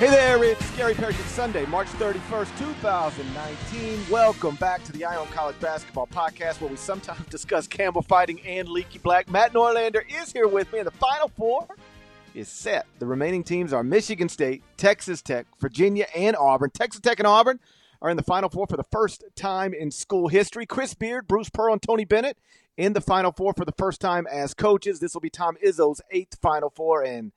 Hey there, it's Gary Parrish. It's Sunday, March 31st, 2019. Welcome back to the Eye on College Basketball Podcast, where we sometimes discuss Campbell fighting and Leaky Black. Matt Norlander is here with me, and the Final Four is set. The remaining teams are Michigan State, Texas Tech, Virginia, and Auburn. Texas Tech and Auburn are in the Final Four for the first time in school history. Chris Beard, Bruce Pearl, and Tony Bennett in the Final Four for the first time as coaches. This will be Tom Izzo's eighth Final Four, and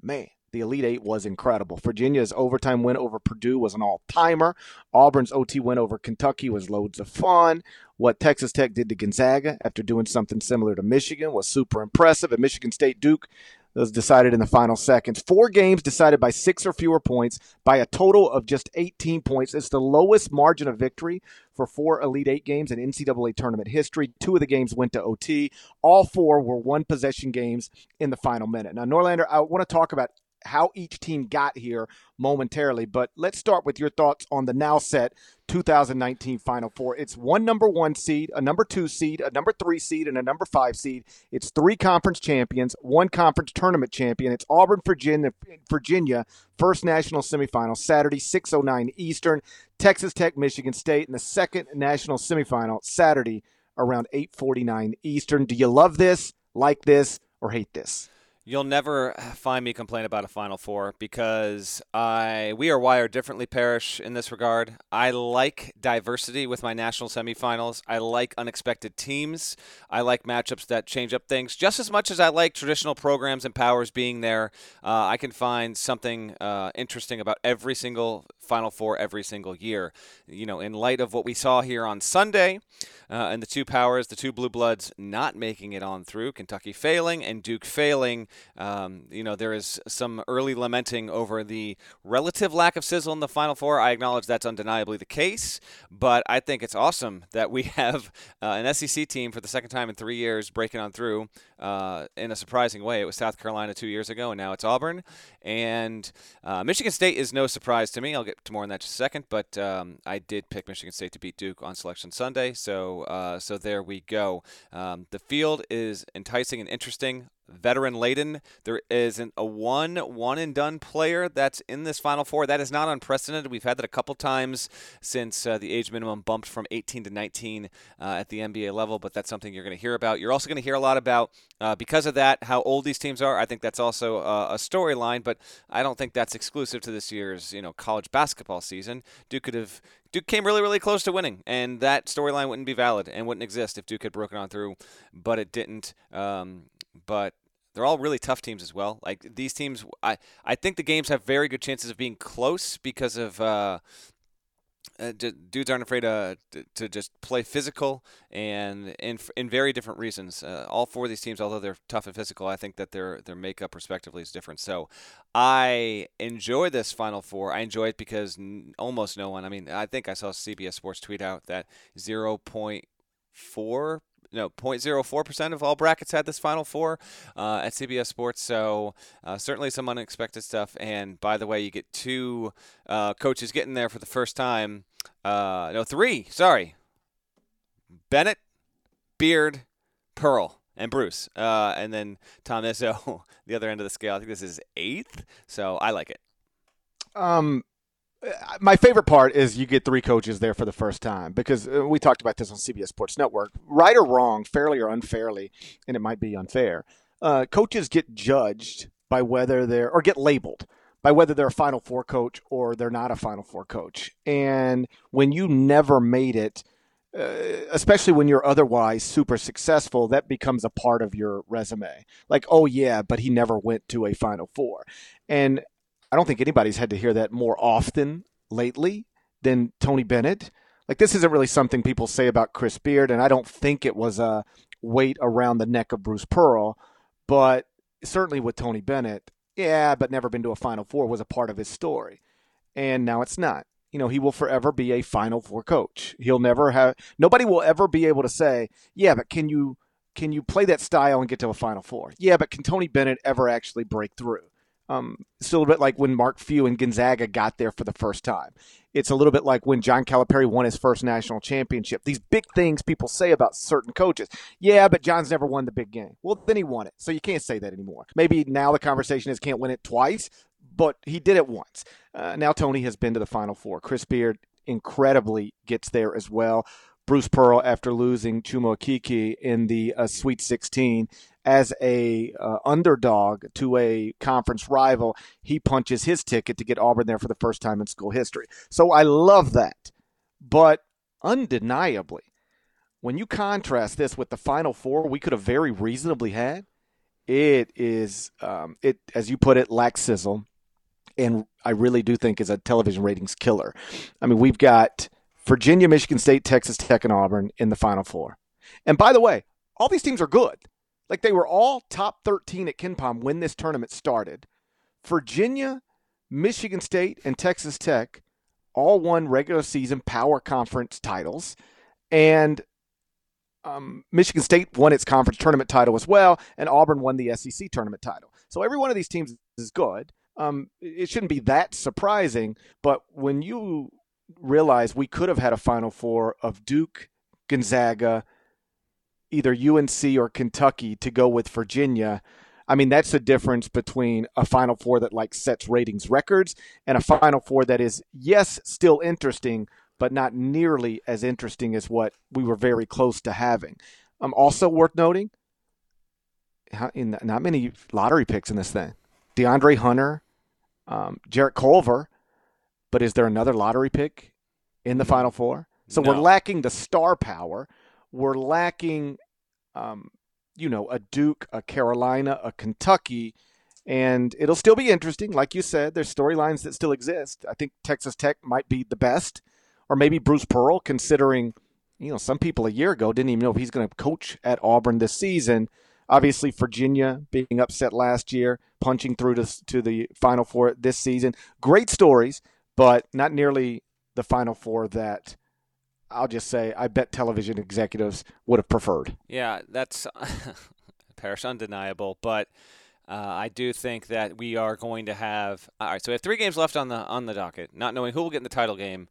man, the Elite Eight was incredible. Virginia's overtime win over Purdue was an all timer. Auburn's OT win over Kentucky was loads of fun. What Texas Tech did to Gonzaga after doing something similar to Michigan was super impressive. And Michigan State Duke was decided in the final seconds. Four games decided by six or fewer points by a total of just 18 points. It's the lowest margin of victory for four Elite Eight games in NCAA tournament history. Two of the games went to OT. All four were one possession games in the final minute. Now, Norlander, I want to talk about how each team got here momentarily. But let's start with your thoughts on the now set 2019 Final Four. It's one number one seed, a number two seed, a number three seed, and a number five seed. It's three conference champions, one conference tournament champion. It's Auburn, Virginia, Virginia first national semifinal Saturday, 6:09 Eastern. Texas Tech, Michigan State, in the second national semifinal Saturday around 8:49 Eastern. Do you love this, like this, or hate this? You'll never find me complain about a Final Four because I we are wired differently, Parrish, in this regard. I like diversity with my national semifinals. I like unexpected teams. I like matchups that change up things just as much as I like traditional programs and powers being there. Uh, I can find something uh, interesting about every single Final Four every single year. You know, in light of what we saw here on Sunday, uh, and the two powers, the two blue bloods not making it on through, Kentucky failing and Duke failing. Um, you know, there is some early lamenting over the relative lack of sizzle in the Final Four. I acknowledge that's undeniably the case, but I think it's awesome that we have uh, an SEC team for the second time in three years breaking on through uh, in a surprising way. It was South Carolina two years ago, and now it's Auburn. And uh, Michigan State is no surprise to me. I'll get to more on that just a second, but um, I did pick Michigan State to beat Duke on Selection Sunday, so uh, so there we go. Um, the field is enticing and interesting veteran laden. There isn't a one one and done player that's in this Final Four. That is not unprecedented. We've had that a couple times since uh, the age minimum bumped from 18 to 19 uh, at the NBA level, but that's something you're going to hear about. You're also going to hear a lot about, uh, because of that, how old these teams are. I think that's also uh, a storyline, but I don't think that's exclusive to this year's you know college basketball season. Duke could have Duke came really, really close to winning, and that storyline wouldn't be valid and wouldn't exist if Duke had broken on through, but it didn't. Um, but they're all really tough teams as well. Like these teams, I I think the games have very good chances of being close because of. Uh, uh, dudes aren't afraid to, to just play physical and in, in very different reasons. Uh, all four of these teams, although they're tough and physical, I think that their their makeup respectively is different. So I enjoy this Final Four. I enjoy it because n- almost no one. I mean, I think I saw CBS Sports tweet out that zero point four no 0.04% of all brackets had this Final Four uh, at CBS Sports. So uh, certainly some unexpected stuff. And by the way, you get two uh, coaches getting there for the first time. Uh, no, three. Sorry, Bennett, Beard, Pearl. And Bruce, uh, and then Tom Izzo, the other end of the scale. I think this is eighth, so I like it. Um, my favorite part is you get three coaches there for the first time because uh, we talked about this on CBS Sports Network. Right or wrong, fairly or unfairly, and it might be unfair, uh, coaches get judged by whether they're or get labeled by whether they're a Final Four coach or they're not a Final Four coach. And when you never made it, uh, especially when you're otherwise super successful, that becomes a part of your resume. Like, oh yeah, but he never went to a Final Four. And I don't think anybody's had to hear that more often lately than Tony Bennett. Like this isn't really something people say about Chris Beard, and I don't think it was a weight around the neck of Bruce Pearl, but certainly with Tony Bennett, yeah, but never been to a Final Four was a part of his story, and now it's not. You know, he will forever be a Final Four coach. He'll never have. Nobody will ever be able to say, yeah, but can you can you play that style and get to a Final Four? Yeah, but can Tony Bennett ever actually break through? Um, it's a little bit like when Mark Few and Gonzaga got there for the first time. It's a little bit like when John Calipari won his first national championship. These big things people say about certain coaches. Yeah, but John's never won the big game. Well, then he won it. So you can't say that anymore. Maybe now the conversation is can't win it twice, but he did it once. Uh, now Tony has been to the Final Four. Chris Beard incredibly gets there as well. Bruce Pearl, after losing Chuma Okeke in the uh, Sweet 16 as a uh, underdog to a conference rival, he punches his ticket to get Auburn there for the first time in school history. So I love that. But undeniably, when you contrast this with the Final Four we could have very reasonably had, it is um, it as you put it lacks sizzle, and I really do think is a television ratings killer. I mean, we've got Virginia, Michigan State, Texas Tech, and Auburn in the Final Four. And by the way, all these teams are good. Like they were all top 13 at KenPom when this tournament started. Virginia, Michigan State, and Texas Tech all won regular season power conference titles. And um, Michigan State won its conference tournament title as well, and Auburn won the SEC tournament title. So every one of these teams is good. Um, it shouldn't be that surprising, but when you realize we could have had a Final Four of Duke, Gonzaga, either UNC or Kentucky to go with Virginia. I mean, that's the difference between a Final Four that like sets ratings records and a Final Four that is, yes, still interesting, but not nearly as interesting as what we were very close to having. Um, also worth noting, in not many lottery picks in this thing. DeAndre Hunter, um, Jarrett Culver, but is there another lottery pick in the Final Four? So no. we're lacking the star power. We're lacking, um, you know, a Duke, a Carolina, a Kentucky, and it'll still be interesting. Like you said, there's storylines that still exist. I think Texas Tech might be the best or maybe Bruce Pearl, considering you know some people a year ago didn't even know if he's going to coach at Auburn this season. Obviously, Virginia being upset last year, punching through to, to the Final Four this season. Great stories, but not nearly the Final Four that I'll just say I bet television executives would have preferred. Yeah, that's Parrish undeniable, but. Uh, I do think that we are going to have. All right, so we have three games left on the on the docket. Not knowing who will get in the title game,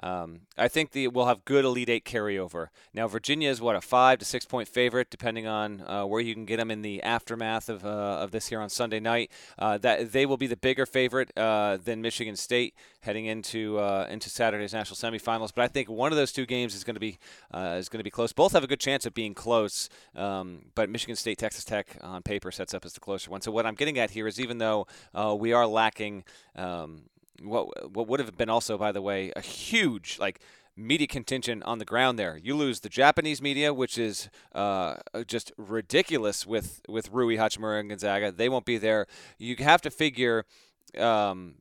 um, I think the, we'll have good Elite Eight carryover. Now, Virginia is what a five to six point favorite, depending on uh, where you can get them in the aftermath of, uh, of this here on Sunday night. Uh, that they will be the bigger favorite uh, than Michigan State heading into uh, into Saturday's national semifinals. But I think one of those two games is going to be uh, is going to be close. Both have a good chance of being close, um, but Michigan State Texas Tech on paper sets up as the closer one. So what I'm getting at here is even though we are lacking. Um, what what would have been also, by the way, a huge like media contention on the ground there. You lose the Japanese media, which is uh, just ridiculous with with Rui Hachimura and Gonzaga. They won't be there. You have to figure. Um,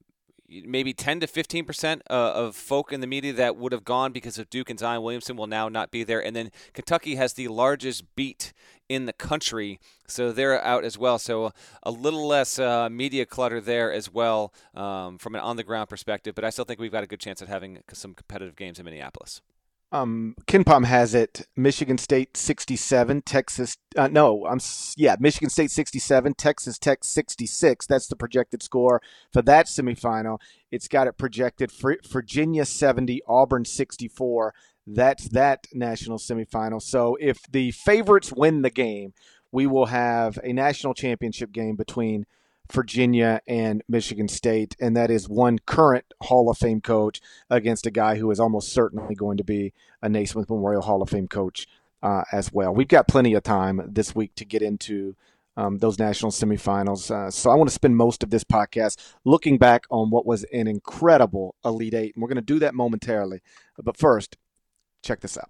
maybe 10 to 15 percent uh, of folk in the media that would have gone because of Duke and Zion Williamson will now not be there. And then Kentucky has the largest beat in the country, so they're out as well. So a little less uh, media clutter there as well um, from an on the ground perspective. But I still think we've got a good chance at having some competitive games in Minneapolis. Um, KenPom has it. Michigan State 67, Texas. Uh, no, I'm yeah, Michigan State 67, Texas Tech 66. That's the projected score for that semifinal. It's got it projected for Virginia 70, Auburn 64. That's that national semifinal. So if the favorites win the game, we will have a national championship game between Virginia and Michigan State, and that is one current Hall of Fame coach against a guy who is almost certainly going to be a Naismith Memorial Hall of Fame coach uh, as well. We've got plenty of time this week to get into um, those national semifinals. Uh, so I want to spend most of this podcast looking back on what was an incredible Elite Eight, and we're going to do that momentarily. But first, check this out.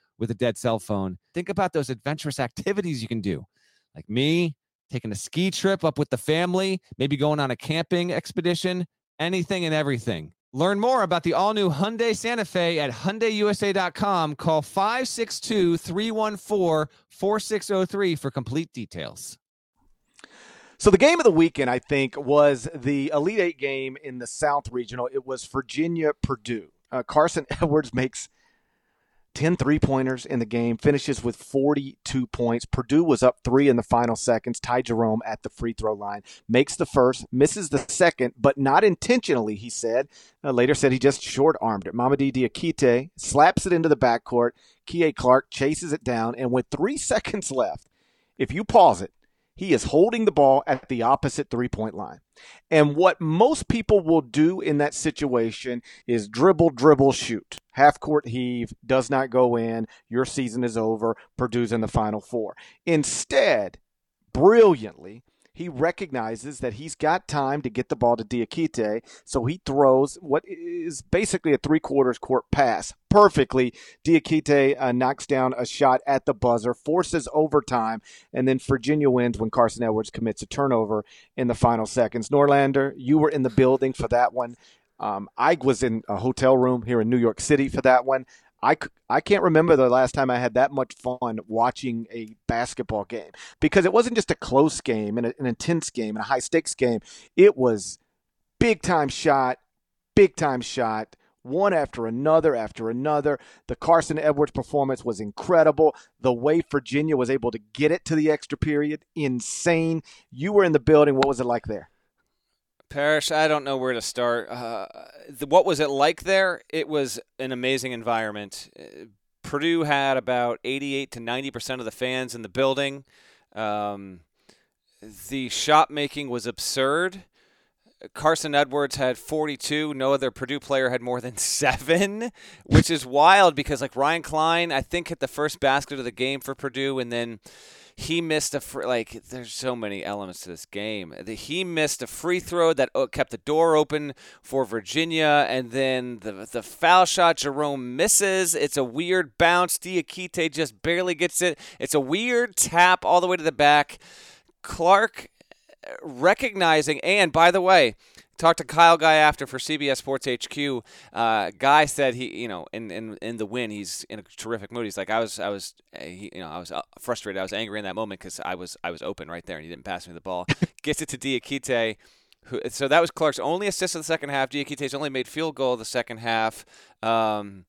with a dead cell phone. Think about those adventurous activities you can do. Like me, taking a ski trip up with the family, maybe going on a camping expedition, anything and everything. Learn more about the all new Hyundai Santa Fe at HyundaiUSA.com. Call 562 314 4603 for complete details. So the game of the weekend, I think, was the Elite Eight game in the South Regional. It was Virginia Purdue. Uh, Carson Edwards makes – 10 three pointers in the game, finishes with 42 points. Purdue was up three in the final seconds. Ty Jerome at the free throw line makes the first, misses the second, but not intentionally, he said. Uh, later said he just short armed it. Mamadi Diakite slaps it into the backcourt. Kihei Clark chases it down, and with three seconds left, if you pause it, he is holding the ball at the opposite three point line. And what most people will do in that situation is dribble, dribble, shoot. Half court heave does not go in. Your season is over. Purdue's in the final four. Instead, brilliantly, he recognizes that he's got time to get the ball to Diakite, so he throws what is basically a three quarters court pass perfectly. Diakite uh, knocks down a shot at the buzzer, forces overtime, and then Virginia wins when Carson Edwards commits a turnover in the final seconds. Norlander, you were in the building for that one. Um, I was in a hotel room here in New York City for that one. I, I can't remember the last time I had that much fun watching a basketball game because it wasn't just a close game and an intense game and a high stakes game. It was big time shot, big time shot, one after another after another. The Carson Edwards performance was incredible. The way Virginia was able to get it to the extra period, insane. You were in the building. What was it like there? Parrish, I don't know where to start. Uh, the, what was it like there? It was an amazing environment. Uh, Purdue had about 88 to 90 percent of the fans in the building. Um, the shot making was absurd. Carson Edwards had 42. No other Purdue player had more than seven, which is wild because like Ryan Cline, I think hit the first basket of the game for Purdue, and then he missed a free, like there's so many elements to this game. He missed a free throw that uh, kept the door open for Virginia, and then the the foul shot Jerome misses. It's a weird bounce. Diakite just barely gets it. It's a weird tap all the way to the back. Clark uh, recognizing, and by the way, Talked to Kyle Guy after for CBS Sports HQ. Uh, Guy said he, you know, in, in in the win, he's in a terrific mood. He's like, I was, I was, uh, he, you know, I was uh, frustrated. I was angry in that moment because I was, I was open right there, and he didn't pass me the ball. Gets it to Diakite. Who, so that was Clark's only assist of the second half. Diakite's only made field goal the second half. Um,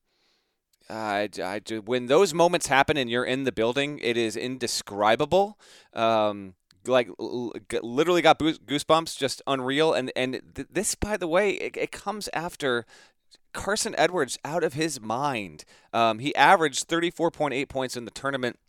I, I, when those moments happen and you're in the building, it is indescribable. Um, like literally got goosebumps, just unreal. And and th- this, by the way, it, it, comes after Carson Edwards out of his mind. Um, he averaged 34.8 points in the tournament.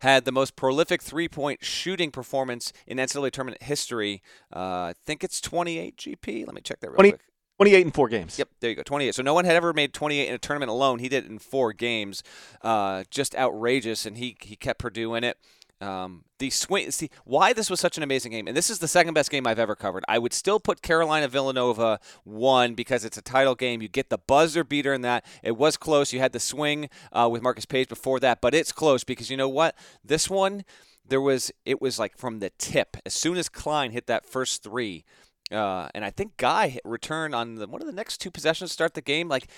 Had the most prolific three-point shooting performance in NCAA tournament history. Uh, I think it's 28 GP. Let me check that real 20, quick. 28 in four games. Yep, there you go. 28. So no one had ever made 28 in a tournament alone. He did it in four games. Uh, just outrageous, and he he kept Purdue in it. Um, the swing. See why this was such an amazing game, and this is the second best game I've ever covered. I would still put Carolina Villanova one because it's a title game. You get the buzzer beater in that. It was close. You had the swing uh, with Marcus Paige before that, but it's close because you know what? This one, there was it was like from the tip. As soon as Cline hit that first three, uh, and I think Guy returned on the, one of the next two possessions to start the game. Like,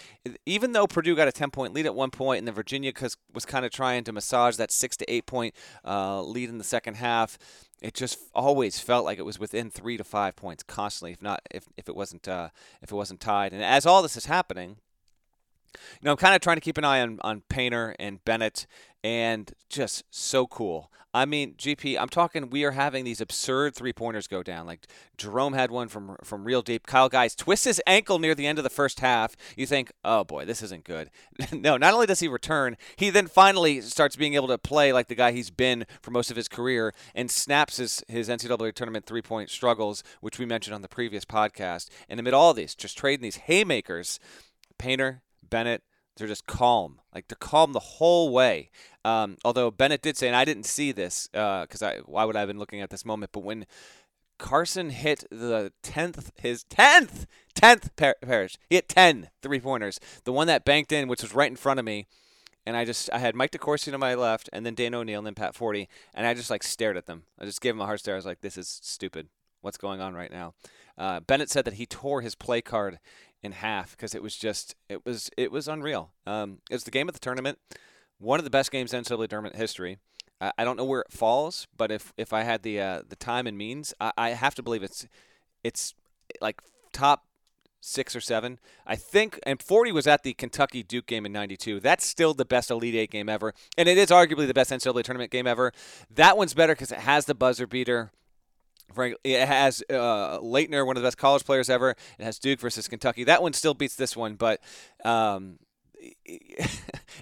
even though Purdue got a 10 point lead at one point, and then Virginia was kind of trying to massage that six to eight point uh, lead in the second half, it just always felt like it was within three to five points constantly, if not if, if it wasn't uh, if it wasn't tied. And as all this is happening, You know, I'm kind of trying to keep an eye on, on Painter and Bennett, and just so cool. I mean, GP, I'm talking. We are having these absurd three pointers go down. Like Jerome had one from from real deep. Kyle Guys twists his ankle near the end of the first half. You think, oh boy, this isn't good. no, not only does he return, he then finally starts being able to play like the guy he's been for most of his career, and snaps his his NCAA tournament three point struggles, which we mentioned on the previous podcast. And amid all these, just trading these haymakers, Painter, Bennett, they're just calm. Like they're calm the whole way. Um, although Bennett did say, and I didn't see this because uh, I why would I have been looking at this moment? But when Carson hit the tenth, his tenth, tenth par- Parrish, he hit 10 three pointers. The one that banked in, which was right in front of me, and I just I had Mike DeCourcy to my left, and then Dan O'Neill, and then Pat Forde, and I just like stared at them. I just gave him a hard stare. I was like, "This is stupid. What's going on right now?" Uh, Bennett said that he tore his play card in half because it was just it was it was unreal. Um, it's the game of the tournament, one of the best games in NCAA tournament history. I, I don't know where it falls, but if if I had the uh, the time and means, I, I have to believe it's it's like top six or seven. I think, and Forde was at the Kentucky Duke game in '92. That's still the best Elite Eight game ever, and it is arguably the best NCAA tournament game ever. That one's better because it has the buzzer beater. Frank, it has uh, Laettner, one of the best college players ever. It has Duke versus Kentucky. That one still beats this one, but um,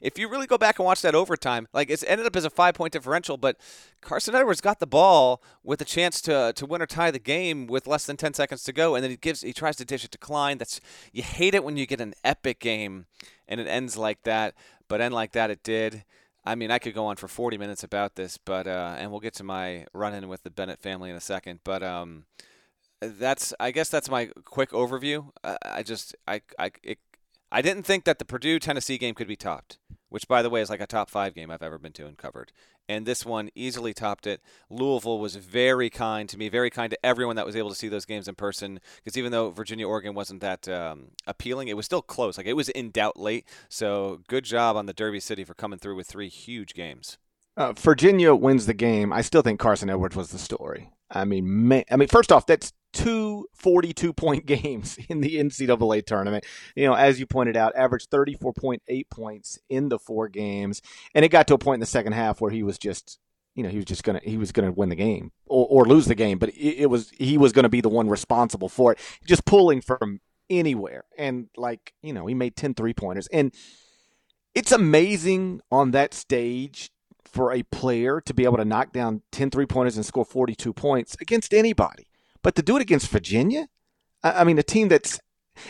if you really go back and watch that overtime, like it's ended up as a five point differential, but Carson Edwards got the ball with a chance to to win or tie the game with less than ten seconds to go, and then he gives he tries to dish it to Cline. That's you hate it when you get an epic game and it ends like that, but end like that it did. I mean, I could go on for 40 minutes about this, but uh, and we'll get to my run-in with the Bennett family in a second. But um, that's I guess that's my quick overview. I, I just I I it, I didn't think that the Purdue Tennessee game could be topped, which by the way is like a top five game I've ever been to and covered and this one easily topped it. Louisville was very kind to me, very kind to everyone that was able to see those games in person. Because even though Virginia Oregon wasn't that um, appealing, it was still close. Like it was in doubt late. So good job on the Derby City for coming through with three huge games. Uh, Virginia wins the game. I still think Carson Edwards was the story. I mean, man, I mean, first off, that's two 42 point games in the NCAA tournament. You know, as you pointed out, averaged 34.8 points in the four games. And it got to a point in the second half where he was just, you know, he was just going to, he was going to win the game or, or lose the game, but it, it was, he was going to be the one responsible for it, just pulling from anywhere. And like, you know, he made 10 three pointers. And it's amazing on that stage for a player to be able to knock down 10 three pointers and score 42 points against anybody. But to do it against Virginia, I mean, a team that's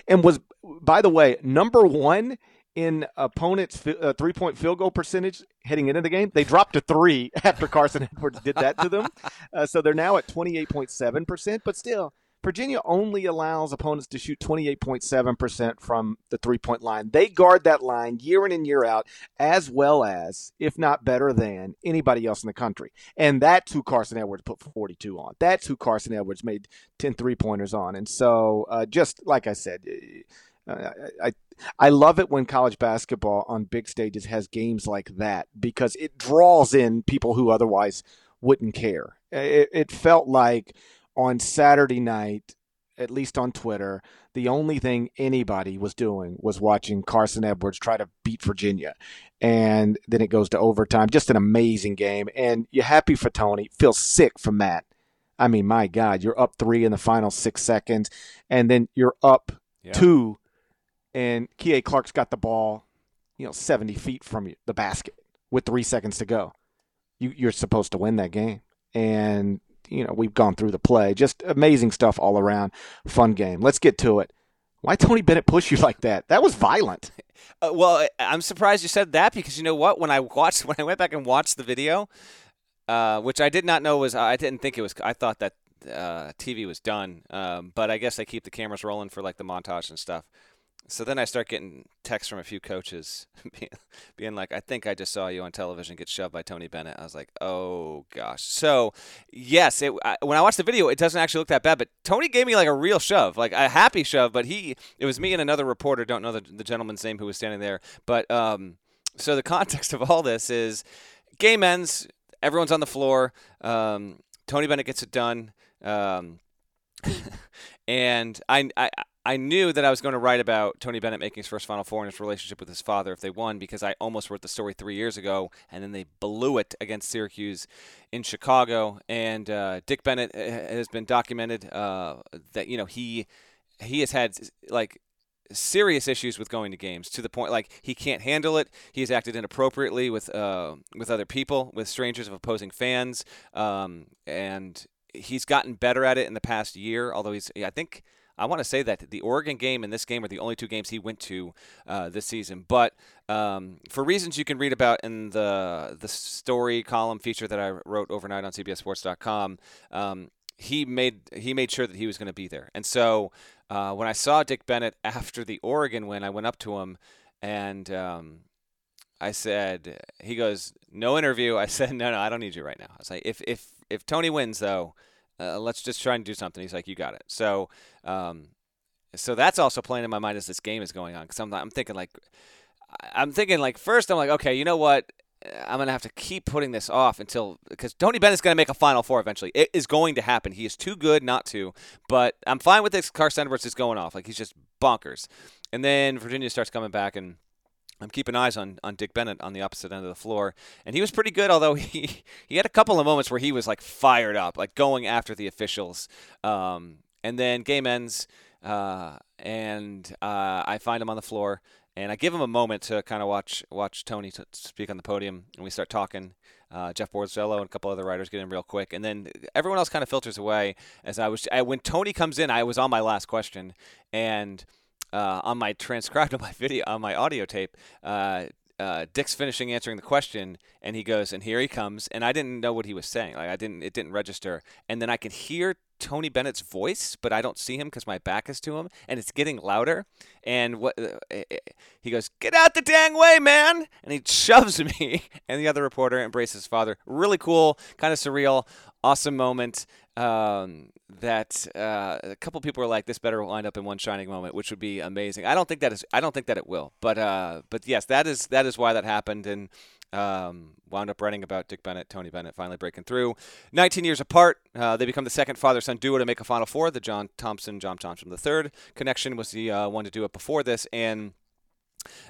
and was, by the way, number one in opponents' uh, three point field goal percentage heading into the game. They dropped to three after Carson Edwards did that to them. Uh, so they're now at 28.7%, but still, Virginia only allows opponents to shoot 28.7% from the three point line. They guard that line year in and year out, as well as, if not better than, anybody else in the country. And that's who Carson Edwards put 42 on. That's who Carson Edwards made 10 three pointers on. And so, uh, just like I said, uh, I, I love it when college basketball on big stages has games like that because it draws in people who otherwise wouldn't care. It, it felt like on Saturday night, at least on Twitter, the only thing anybody was doing was watching Carson Edwards try to beat Virginia. And then it goes to overtime. Just an amazing game. And you're happy for Tony. Feel sick for Matt. I mean, my God, you're up three in the final six seconds, and then you're up yeah. two, and Kihei Clark's got the ball, you know, 70 feet from you, the basket with three seconds to go. You, you're supposed to win that game. And you know, we've gone through the play. Just amazing stuff all around. Fun game. Let's get to it. Why Tony Bennett push you like that? That was violent. Uh, well, I'm surprised you said that because you know what? When I watched, when I went back and watched the video, uh, which I did not know was, I didn't think it was. I thought that uh, TV was done, um, but I guess they keep the cameras rolling for like the montage and stuff. So then I start getting texts from a few coaches being, like, I think I just saw you on television get shoved by Tony Bennett. I was like, oh gosh. So, yes, it, I, when I watched the video, it doesn't actually look that bad, but Tony gave me like a real shove, like a happy shove, but he, it was me and another reporter, don't know the, the gentleman's name who was standing there. But, um, so the context of all this is game ends, everyone's on the floor, um, Tony Bennett gets it done. Um, and I, I I knew that I was going to write about Tony Bennett making his first Final Four and his relationship with his father if they won because I almost wrote the story three years ago and then they blew it against Syracuse in Chicago. And uh, Dick Bennett uh, has been documented uh, that you know he he has had like serious issues with going to games to the point like he can't handle it. He's acted inappropriately with uh, with other people, with strangers of opposing fans, um, and he's gotten better at it in the past year. Although he's, I think. I want to say that the Oregon game and this game are the only two games he went to uh, this season. But um, for reasons you can read about in the the story column feature that I wrote overnight on CBSSports.com, um, he made he made sure that he was going to be there. And so uh, when I saw Dick Bennett after the Oregon win, I went up to him and um, I said, he goes, no interview. I said, no, no, I don't need you right now. I was like, if if if Tony wins though, uh, let's just try and do something. He's like, you got it. So um, so that's also playing in my mind as this game is going on because I'm I'm thinking like. I'm thinking like first I'm like okay you know what I'm to have to keep putting this off until because Tony Bennett's to make a Final Four eventually. It is going to happen. He is too good not to. But I'm fine with this. Carson Edwards is going off like he's just bonkers. And then Virginia starts coming back, and I'm keeping eyes on on Dick Bennett on the opposite end of the floor, and he was pretty good. Although he he had a couple of moments where he was like fired up, like going after the officials. Um, and then game ends, uh, and uh, I find him on the floor and I give him a moment to kind of watch watch Tony speak on the podium, and we start talking. Uh, Jeff Borzello and a couple other writers get in real quick, and then everyone else kind of filters away. As I was, I, when Tony comes in, I was on my last question, and uh, on my transcribed on my video on my audio tape, uh, uh, Dick's finishing answering the question, and he goes, "And here he comes." And I didn't know what he was saying. Like I didn't, it didn't register. And then I can hear Tony Bennett's voice, but I don't see him because my back is to him, and it's getting louder. And what uh, eh, eh, he goes, "Get out the dang way, man!" And he shoves me and the other reporter embraces his father. Really cool, kind of surreal, awesome moment. Um, that uh, a couple people were like, "This better wind up in one shining moment," which would be amazing. I don't think that is. I don't think that it will. But uh, but yes, that is that is why that happened, and um, wound up writing about Dick Bennett, Tony Bennett finally breaking through. 19 years apart, uh, they become the second father-son duo to make a Final Four. The John Thompson, John Thompson III connection was the uh, one to do it before this, and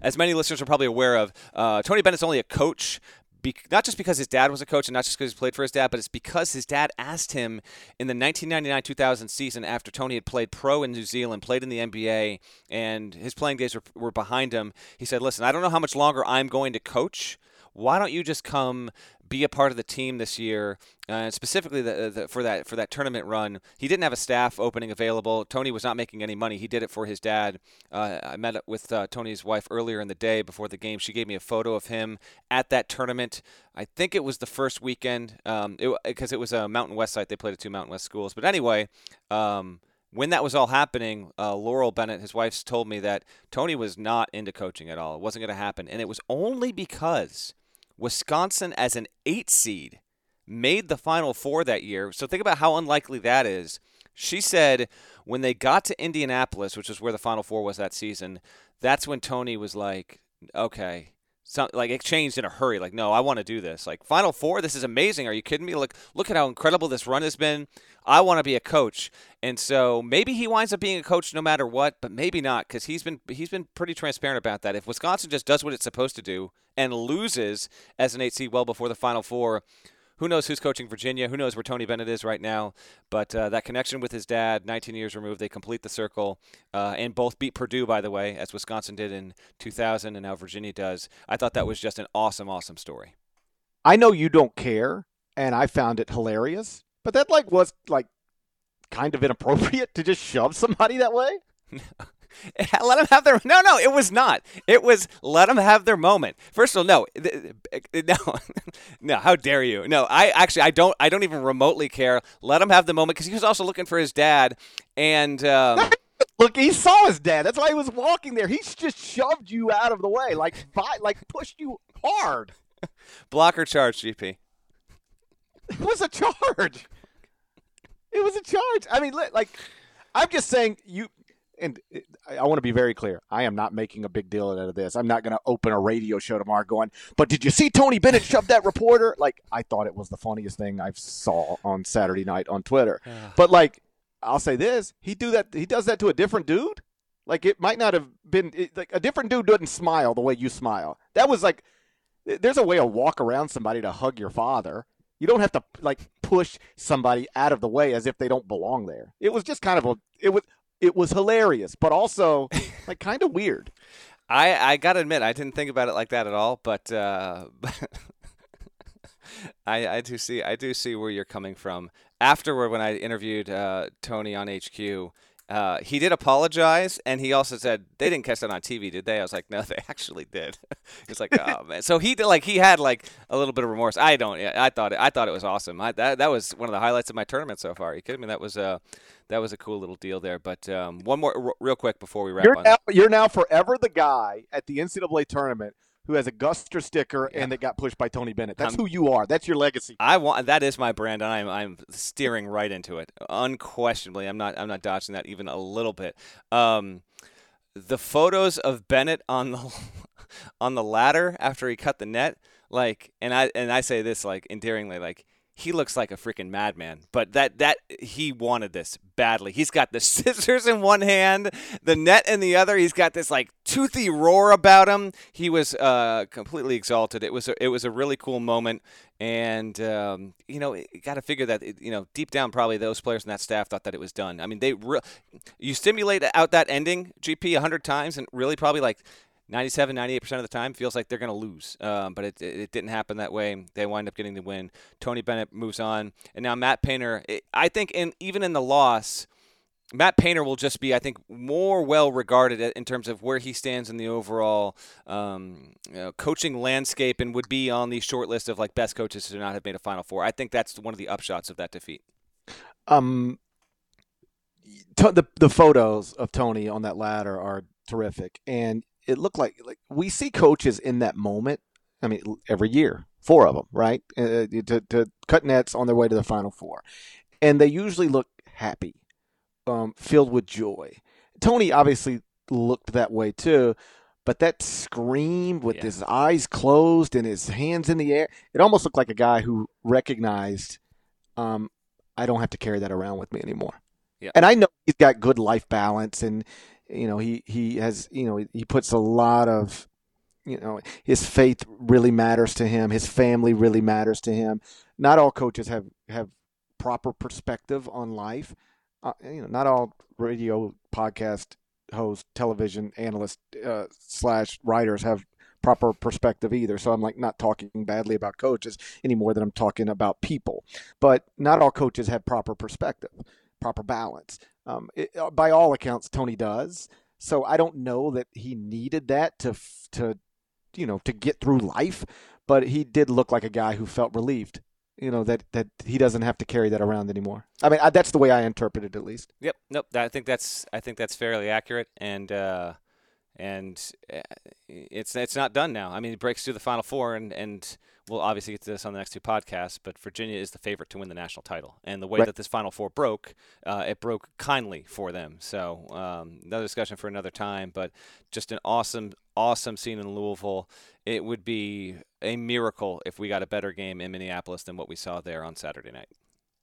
as many listeners are probably aware of, uh, Tony Bennett's only a coach. Be- not just because his dad was a coach and not just because he played for his dad, but it's because his dad asked him in the 1999 2000 season after Tony had played pro in New Zealand, played in the NBA, and his playing days were, were behind him. He said, Listen, I don't know how much longer I'm going to coach, why don't you just come be a part of the team this year, uh, specifically the, the, for that for that tournament run. He didn't have a staff opening available. Tony was not making any money. He did it for his dad. Uh, I met with uh, Tony's wife earlier in the day before the game. She gave me a photo of him at that tournament. I think it was the first weekend because um, it, it, was a Mountain West site. They played at two Mountain West schools. But anyway. Um, when that was all happening, uh, Laurel Bennett, his wife, told me that Tony was not into coaching at all. It wasn't going to happen. And it was only because Wisconsin, as an eight seed, made the Final Four that year. So think about how unlikely that is. She said when they got to Indianapolis, which is where the Final Four was that season, that's when Tony was like, okay, some, like it changed in a hurry. Like, no, I want to do this. Like Final Four, this is amazing. Are you kidding me? Look, look at how incredible this run has been. I want to be a coach, and so maybe he winds up being a coach no matter what, but maybe not because he's been he's been pretty transparent about that. If Wisconsin just does what it's supposed to do and loses as an eight seed well before the Final Four, who knows who's coaching Virginia? Who knows where Tony Bennett is right now? But uh, that connection with his dad, 19 years removed, they complete the circle uh, and both beat Purdue, by the way, as Wisconsin did in 2000 and now Virginia does. I thought that was just an awesome, awesome story. I know you don't care, and I found it hilarious, but that like was like kind of inappropriate to just shove somebody that way. let them have their no no it was not. It was let them have their moment. First of all no no no how dare you? No i actually i don't i don't even remotely care. Let him have the moment because he was also looking for his dad and um, look he saw his dad. That's why he was walking there. He's just shoved you out of the way like by, like pushed you hard. Blocker charge gp it was a charge. It was a charge. I mean like i'm just saying you and I want to be very clear. I am not making a big deal out of this. I'm not going to open a radio show tomorrow going, but did you see Tony Bennett shove that reporter? Like, I thought it was the funniest thing I saw on Saturday night on Twitter. but, like, I'll say this: he do that. He does that to a different dude. Like it might not have been it, like a different dude doesn't smile the way you smile. That was like there's a way to walk around somebody to hug your father. You don't have to like push somebody out of the way as if they don't belong there. It was just kind of a it was it was hilarious, but also like kind of weird. I I gotta admit I didn't think about it like that at all, but uh, I I do see I do see where you're coming from. Afterward, when I interviewed uh, Tony on HQ, uh, he did apologize, and he also said they didn't catch that on TV, did they? I was like, no, they actually did. He's like, oh man. So he did like he had like a little bit of remorse. I don't. I thought it, I thought it was awesome. I, that that was one of the highlights of my tournament so far. Are you kidding me? That was uh that was a cool little deal there. But um, one more r- real quick before we wrap. You're now, you're now forever the guy at the NCAA tournament who has a Guster sticker Yeah. and that got pushed by Tony Bennett. That's I'm- who you are. That's your legacy. I want that is my brand, and I'm I'm steering right into it. Unquestionably, I'm not I'm not dodging that even a little bit. Um, the photos of Bennett on the on the ladder after he cut the net, like, and I and I say this like endearingly, like he looks like a freaking madman. But that that he wanted this badly. He's got the scissors in one hand, the net in the other. He's got this like toothy roar about him. He was uh, completely exalted. It was a, it was a really cool moment, and um, you know, got to figure that you know deep down probably those players and that staff thought that it was done. I mean, they re- you stimulate out that ending GP a hundred times, and really probably like 97, 98% of the time feels like they're going to lose. Um, but it, it, didn't happen that way. They wind up getting the win. Tony Bennett moves on. And now Matt Painter, it, I think in even in the loss, Matt Painter will just be, I think, more well regarded in terms of where he stands in the overall um, you know, coaching landscape and would be on the short list of like best coaches to not have made a Final Four. I think that's one of the upshots of that defeat. Um, the the photos of Tony on that ladder are terrific, and it looked like like we see coaches in that moment. I mean, every year, four of them, right, uh, to to cut nets on their way to the Final Four, and they usually look happy, um, filled with joy. Tony obviously looked that way too. But that scream with Yeah. his eyes closed and his hands in the air, it almost looked like a guy who recognized, um, I don't have to carry that around with me anymore. Yeah. And I know he's got good life balance and you know, he, he has you know, he puts a lot of you know, his faith really matters to him, his family really matters to him. Not all coaches have have proper perspective on life. Uh, you know, not all radio podcast hosts, television analysts uh, slash writers have proper perspective either. So I'm like not talking badly about coaches any more than I'm talking about people. But not all coaches have proper perspective, proper balance. Um, it, uh, by all accounts, Tony does. So I don't know that he needed that to to you know to get through life, but he did look like a guy who felt relieved. You know that that he doesn't have to carry that around anymore. I mean, I, that's the way I interpret it, at least. Yep. Nope. I think that's I think that's fairly accurate, and uh, and uh, it's it's not done now. I mean, he breaks through the Final Four, and and we'll obviously get to this on the next two podcasts. But Virginia is the favorite to win the national title, and the way Right. that this Final Four broke, uh, it broke kindly for them. So um, another discussion for another time. But just an awesome, awesome scene in Louisville. It would be a miracle if we got a better game in Minneapolis than what we saw there on Saturday night.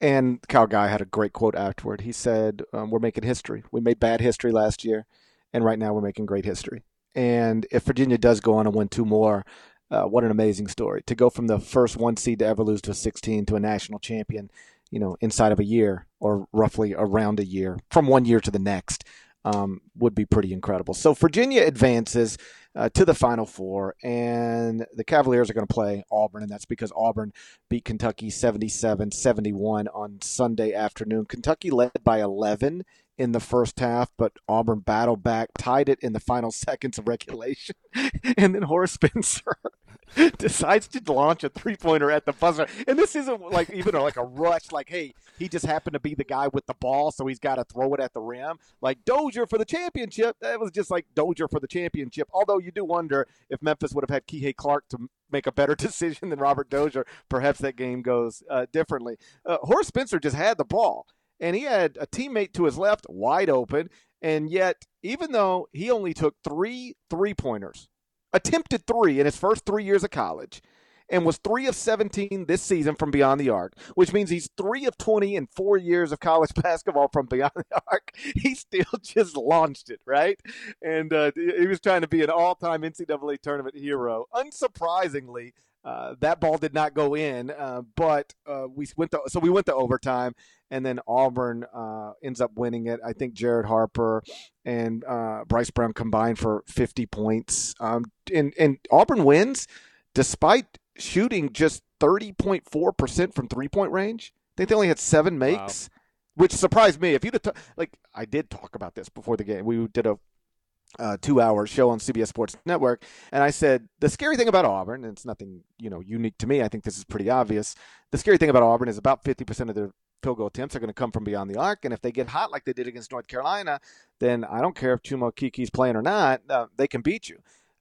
And Kyle Guy had a great quote afterward. He said, um, "We're making history. We made bad history last year, and right now we're making great history. And if Virginia does go on and win two more, uh, what an amazing story to go from the first one seed to ever lose to a 16 to a national champion, you know, inside of a year or roughly around a year, from one year to the next, um, would be pretty incredible. So Virginia advances uh, to the Final Four, and the Cavaliers are going to play Auburn, and that's because Auburn beat Kentucky 77 71 on Sunday afternoon. Kentucky led by 11 in the first half, but Auburn battled back, tied it in the final seconds of regulation. and then Horace Spencer decides to launch a three pointer at the buzzer. And this isn't like even like a rush, like, hey, he just happened to be the guy with the ball, so he's got to throw it at the rim. Like Dozier for the championship. That was just like Dozier for the championship. Although you do wonder if Memphis would have had Kihei Clark to make a better decision than Robert Dozier, perhaps that game goes uh, differently. Uh, Horace Spencer just had the ball, and he had a teammate to his left wide open. And yet, even though he only took three three pointers, attempted three in his first three years of college, and was three of 17 this season from beyond the arc, which means he's three of 20 in four years of college basketball from beyond the arc. He still just launched it, right? And uh, he was trying to be an all time NCAA tournament hero. Unsurprisingly, uh, that ball did not go in, uh, but uh, we went to so we went to overtime, and then Auburn uh, ends up winning it. I think Jared Harper and uh, Bryce Brown combined for 50 points, um, and and Auburn wins despite shooting just 30.4 percent from three point range. I think they only had seven makes. Wow. Which surprised me. If you'd have t- like, I did talk about this before the game. We did a uh, two hour show on CBS Sports Network. And I said, the scary thing about Auburn, and it's nothing, you know, unique to me. I think this is pretty obvious. The scary thing about Auburn is about 50% of their field goal attempts are going to come from beyond the arc. And if they get hot like they did against North Carolina, then I don't care if Chuma Okeke's playing or not, uh, they can beat you.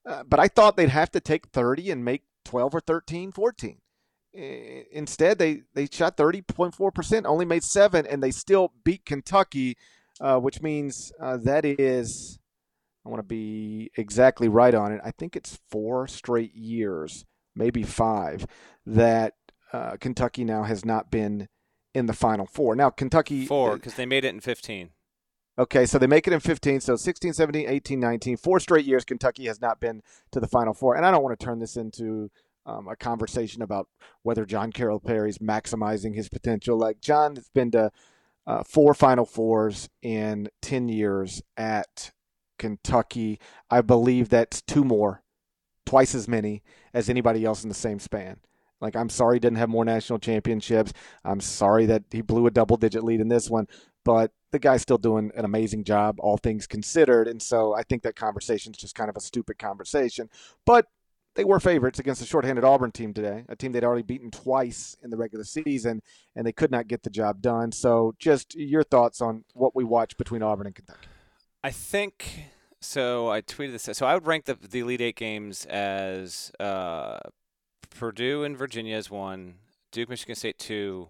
Uh, but I thought they'd have to take 30 and make 12 or 13, 14. Instead, they, they shot 30.4%, only made seven, and they still beat Kentucky, uh, which means uh, that is I want to be exactly right on it. I think it's four straight years, maybe five, that uh, Kentucky now has not been in the Final Four. Now, Kentucky. Four, because they made it in 15. Okay, so they make it in 15. So 16, 17, 18, 19. Four straight years Kentucky has not been to the Final Four. And I don't want to turn this into um, a conversation about whether John Calipari's maximizing his potential. Like, John has been to uh, four Final Fours in 10 years at Kentucky. I believe that's two more, twice as many as anybody else in the same span. Like, I'm sorry he didn't have more national championships. I'm sorry that he blew a double digit lead in this one, but the guy's still doing an amazing job, all things considered. And so I think that conversation is just kind of a stupid conversation. But they were favorites against a shorthanded Auburn team today, a team they'd already beaten twice in the regular season, and they could not get the job done. So, just your thoughts on what we watched between Auburn and Kentucky. I think so. I tweeted this. So I would rank the the Elite Eight games as uh, Purdue and Virginia as one, Duke, Michigan State two,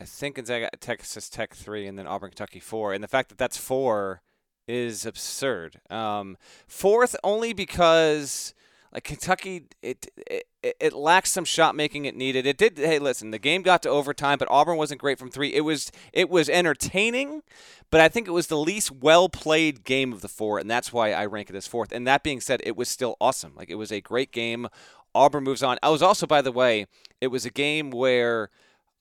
I think Gonzaga, Texas Tech three, and then Auburn, Kentucky four. And the fact that that's four is absurd. Um, fourth only because like Kentucky, it, it it lacks some shot making it needed. It did. Hey, listen, the game got to overtime, but Auburn wasn't great from three. It was it was entertaining, but I think it was the least well played game of the four, and that's why I rank it as fourth. And that being said, it was still awesome. Like it was a great game. Auburn moves on. I was also, by the way, it was a game where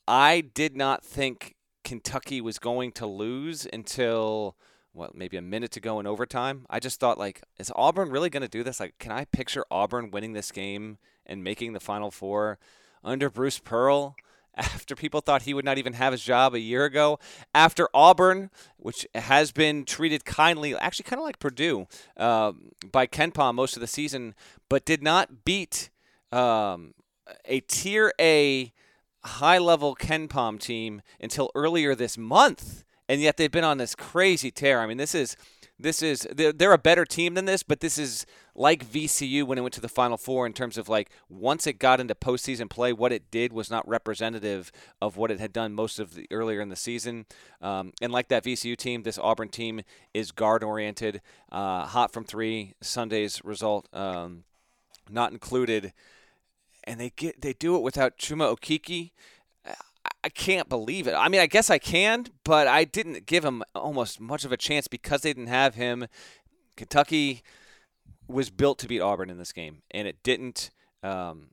I did not think Kentucky was going to lose until what maybe a minute to go in overtime. I just thought like, is Auburn really going to do this? Like, can I picture Auburn winning this game and making the Final Four under Bruce Pearl? After people thought he would not even have his job a year ago, after Auburn, which has been treated kindly, actually kind of like Purdue, uh, by KenPom most of the season, but did not beat um, a Tier A high level KenPom team until earlier this month and yet they've been on this crazy tear. I mean, this is this is they're, a better team than this, but this is like VCU when it went to the Final Four in terms of like once it got into postseason play, what it did was not representative of what it had done most of the earlier in the season. Um, and like that VCU team, this Auburn team is guard oriented, uh, hot from three. Sunday's result um, not included, and they get they do it without Chuma Okeke. I can't believe it. I mean, I guess I can, but I didn't give him almost much of a chance because they didn't have him. Kentucky was built to beat Auburn in this game, and it didn't. Um,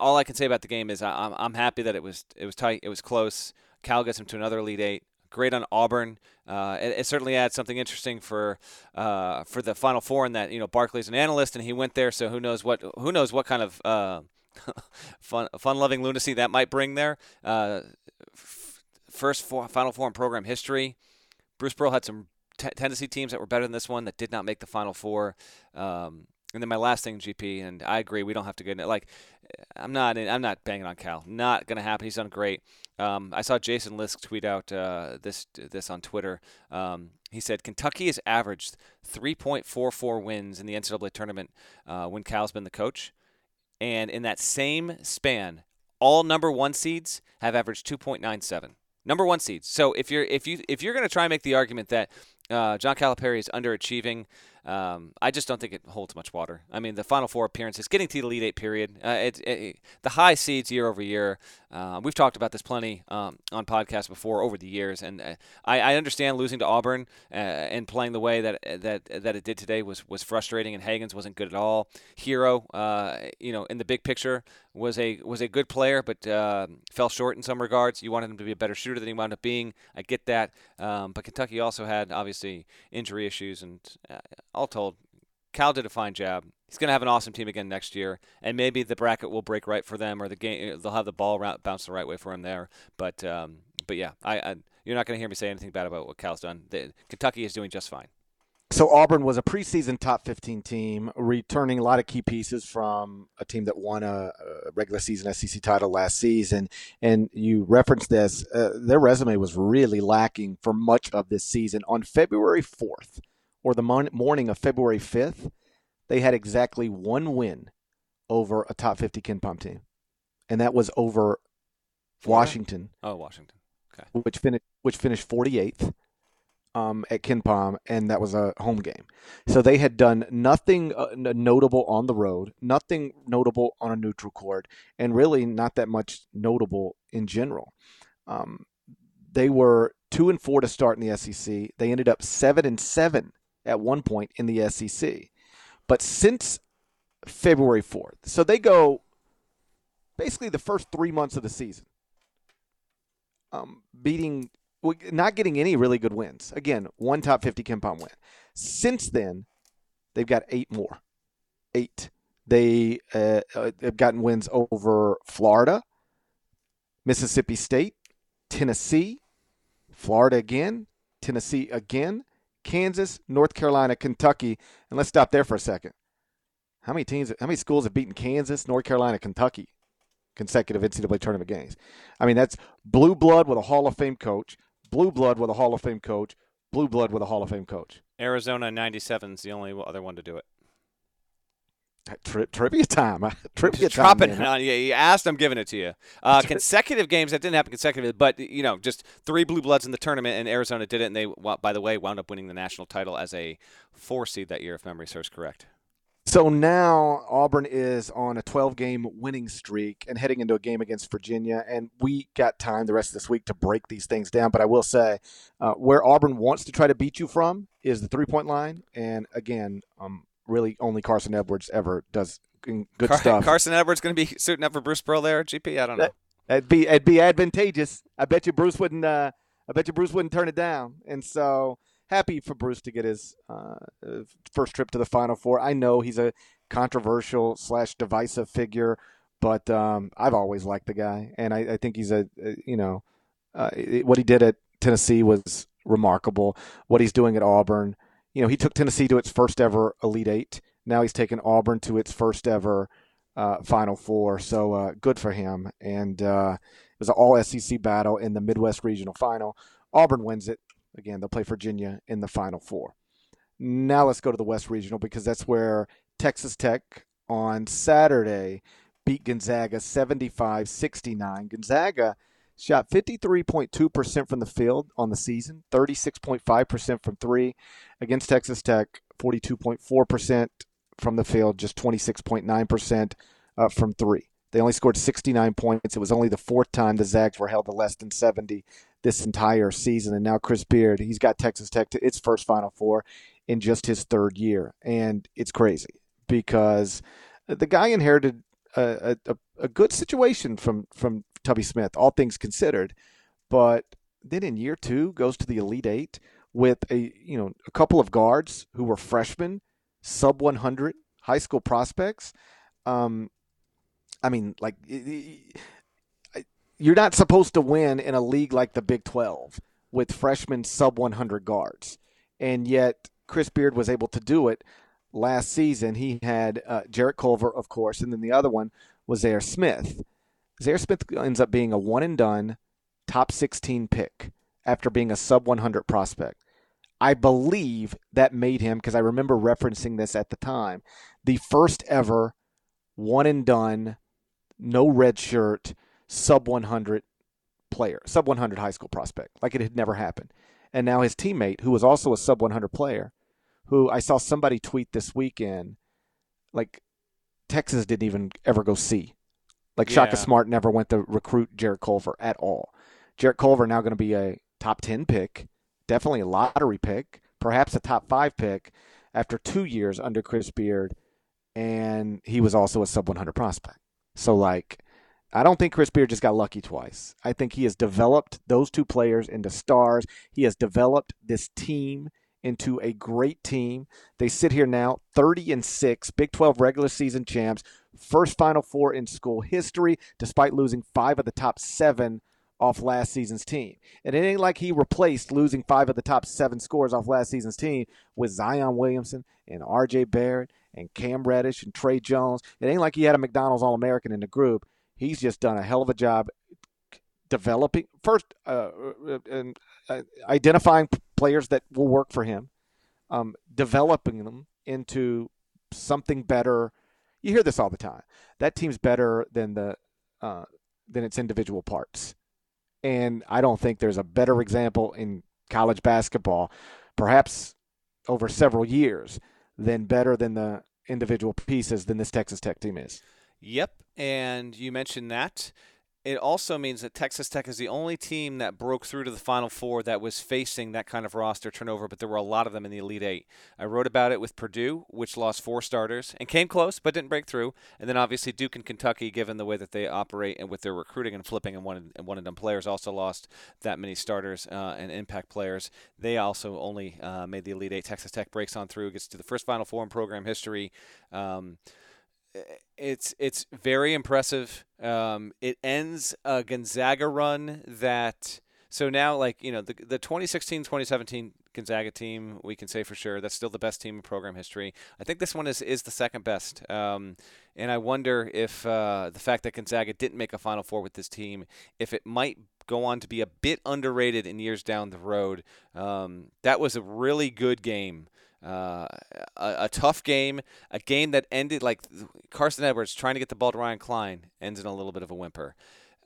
all I can say about the game is I'm, I'm happy that it was it was tight, it was close. Cal gets him to another Elite Eight. Great on Auburn. Uh, it, it, certainly adds something interesting for uh, for the Final Four, in that you know Barkley's an analyst and he went there, so who knows what who knows what kind of uh, fun, fun-loving lunacy that might bring there. Uh, f- first four, Final Four in program history. Bruce Pearl had some t- Tennessee teams that were better than this one that did not make the Final Four. Um, and then my last thing, GP, and I agree, we don't have to get into like. I'm not. I'm not banging on Cal. Not gonna happen. He's done great. Um, I saw Jason Lisk tweet out uh, this this on Twitter. Um, he said Kentucky has averaged 3.44 wins in the NCAA tournament uh, when Cal's been the coach. And in that same span, all number one seeds have averaged 2.97. Number one seeds. So if you're if you if you're going to try and make the argument that uh, John Calipari is underachieving, Um, I just don't think it holds much water. I mean, the Final Four appearances, getting to the Elite Eight period, uh, it, it, the high seeds year over year. Uh, we've talked about this plenty um, on podcasts before over the years, and uh, I, I, understand losing to Auburn uh, and playing the way that that that it did today was was frustrating, and Hagans wasn't good at all. Herro, uh, you know, in the big picture, was a was a good player, but uh, fell short in some regards. You wanted him to be a better shooter than he wound up being. I get that, um, but Kentucky also had obviously injury issues, and all told, Cal did a fine job. He's going to have an awesome team again next year, and maybe the bracket will break right for them, or the game they'll have the ball bounce the right way for him there. But um, but yeah, I, I you're not going to hear me say anything bad about what Cal's done. Kentucky is doing just fine. So Auburn was a preseason top 15 team, returning a lot of key pieces from a team that won a, a regular season SEC title last season. And you referenced this; uh, their resume was really lacking for much of this season. On February 4th, or the morning of February 5th, they had exactly one win over a top 50 KenPom team, and that was over Florida? Washington. Oh, Washington. Okay. Which finished which finished 48th um, at KenPom, and that was a home game. So they had done nothing uh, notable on the road, nothing notable on a neutral court, and really not that much notable in general. Um, they were two and four to start in the SEC. They ended up seven and seven at one point in the SEC, but since February fourth, so they go basically the first three months of the season, um, beating not getting any really good wins. Again, one top 50 KenPom win. Since then, they've got eight more. Eight. They uh, uh, have gotten wins over Florida, Mississippi State, Tennessee, Florida again, Tennessee again, Kansas, North Carolina, Kentucky. And let's stop there for a second. How many teams, how many schools have beaten Kansas, North Carolina, Kentucky consecutive NCAA tournament games? I mean, that's blue blood with a Hall of Fame coach blue blood with a Hall of Fame coach, blue blood with a Hall of Fame coach. Arizona 97 is the only other one to do it. Tri- trivia time. trivia time. Dropping it on you. You asked, I'm giving it to you. Uh, consecutive games that didn't happen consecutively, but you know, just three blue bloods in the tournament, and Arizona did it, and they, by the way, wound up winning the national title as a four seed that year, if memory serves correct. So now Auburn is on a 12 game winning streak and heading into a game against Virginia. And we got time the rest of this week to break these things down. But I will say, uh, where Auburn wants to try to beat you from is the three point line. And again, um, really only Carson Edwards ever does good Car- stuff. Carson Edwards going to be suiting up for Bruce Pearl there, GP? I don't know. Would be it'd be advantageous. I bet you Bruce wouldn't. Uh, I bet you Bruce wouldn't turn it down. And so happy for Bruce to get his uh, first trip to the Final Four. I know he's a controversial slash divisive figure, but um, I've always liked the guy, and I, I think he's a, a you know uh, what he did at Tennessee was remarkable. What he's doing at Auburn, you know, he took Tennessee to its first ever Elite Eight. Now he's taken Auburn to its first ever uh, Final Four. So uh, good for him. And uh, it was an all SEC battle in the Midwest Regional Final. Auburn wins it. Again, they'll play Virginia in the Final Four. Now let's go to the West Regional because that's where Texas Tech on Saturday beat Gonzaga 75 69. Gonzaga shot 53.2% from the field on the season, 36.5% from three. Against Texas Tech, 42.4% from the field, just 26.9% uh, from three. They only scored 69 points. It was only the fourth time the Zags were held to less than 70 this entire season. And now Chris Beard, he's got Texas Tech to its first Final Four in just his third year. And it's crazy because the guy inherited a, a, a good situation from, from Tubby Smith, all things considered. But then in year two, goes to the Elite Eight with a you know a couple of guards who were freshmen, sub 100 high school prospects. Um, I mean, like you're not supposed to win in a league like the Big 12 with freshman sub 100 guards. And yet Chris Beard was able to do it last season. He had uh, Jarrett Culver, of course, and then the other one was Zhaire Smith. Zhaire Smith ends up being a one and done top 16 pick after being a sub 100 prospect. I believe that made him, because I remember referencing this at the time, the first ever one and done, no red shirt sub 100 player, sub 100 high school prospect, like it had never happened. And now his teammate, who was also a sub 100 player, who I saw somebody tweet this weekend, like Texas didn't even ever go see. Like Shaka Yeah. Smart never went to recruit Jarrett Culver at all. Jarrett Culver now going to be a top 10 pick, definitely a lottery pick, perhaps a top five pick after two years under Chris Beard. And he was also a sub 100 prospect. So, like, I don't think Chris Beard just got lucky twice. I think he has developed those two players into stars. He has developed this team into a great team. They sit here now 30 and 6, Big 12 regular season champs, first Final Four in school history, despite losing five of the top seven off last season's team. And it ain't like he replaced losing five of the top seven scores off last season's team with Zion Williamson and RJ Barrett and Cam Reddish and Tre Jones. It ain't like he had a McDonald's All American in the group. He's just done a hell of a job developing first uh, uh, and uh, identifying players that will work for him, um, developing them into something better. You hear this all the time. That team's better than the uh, than its individual parts, and I don't think there's a better example in college basketball, perhaps over several years, than better than the individual pieces than this Texas Tech team is. Yep, and you mentioned that. It also means that Texas Tech is the only team that broke through to the Final Four that was facing that kind of roster turnover, but there were a lot of them in the Elite Eight. I wrote about it with Purdue, which lost four starters and came close but didn't break through, and then obviously Duke and Kentucky, given the way that they operate and with their recruiting and flipping and one and one and done players, also lost that many starters uh, and impact players. They also only uh, made the Elite Eight. Texas Tech breaks on through, gets to the first Final Four in program history. Um, it's it's very impressive. Um, it ends a Gonzaga run that so now like you know the the 2016-2017 Gonzaga team we can say for sure that's still the best team in program history. I think this one is is the second best. Um, and I wonder if uh, the fact that Gonzaga didn't make a Final Four with this team, if it might go on to be a bit underrated in years down the road. Um, that was a really good game. Uh, a, a, tough game, a game that ended like Carson Edwards trying to get the ball to Ryan Cline ends in a little bit of a whimper.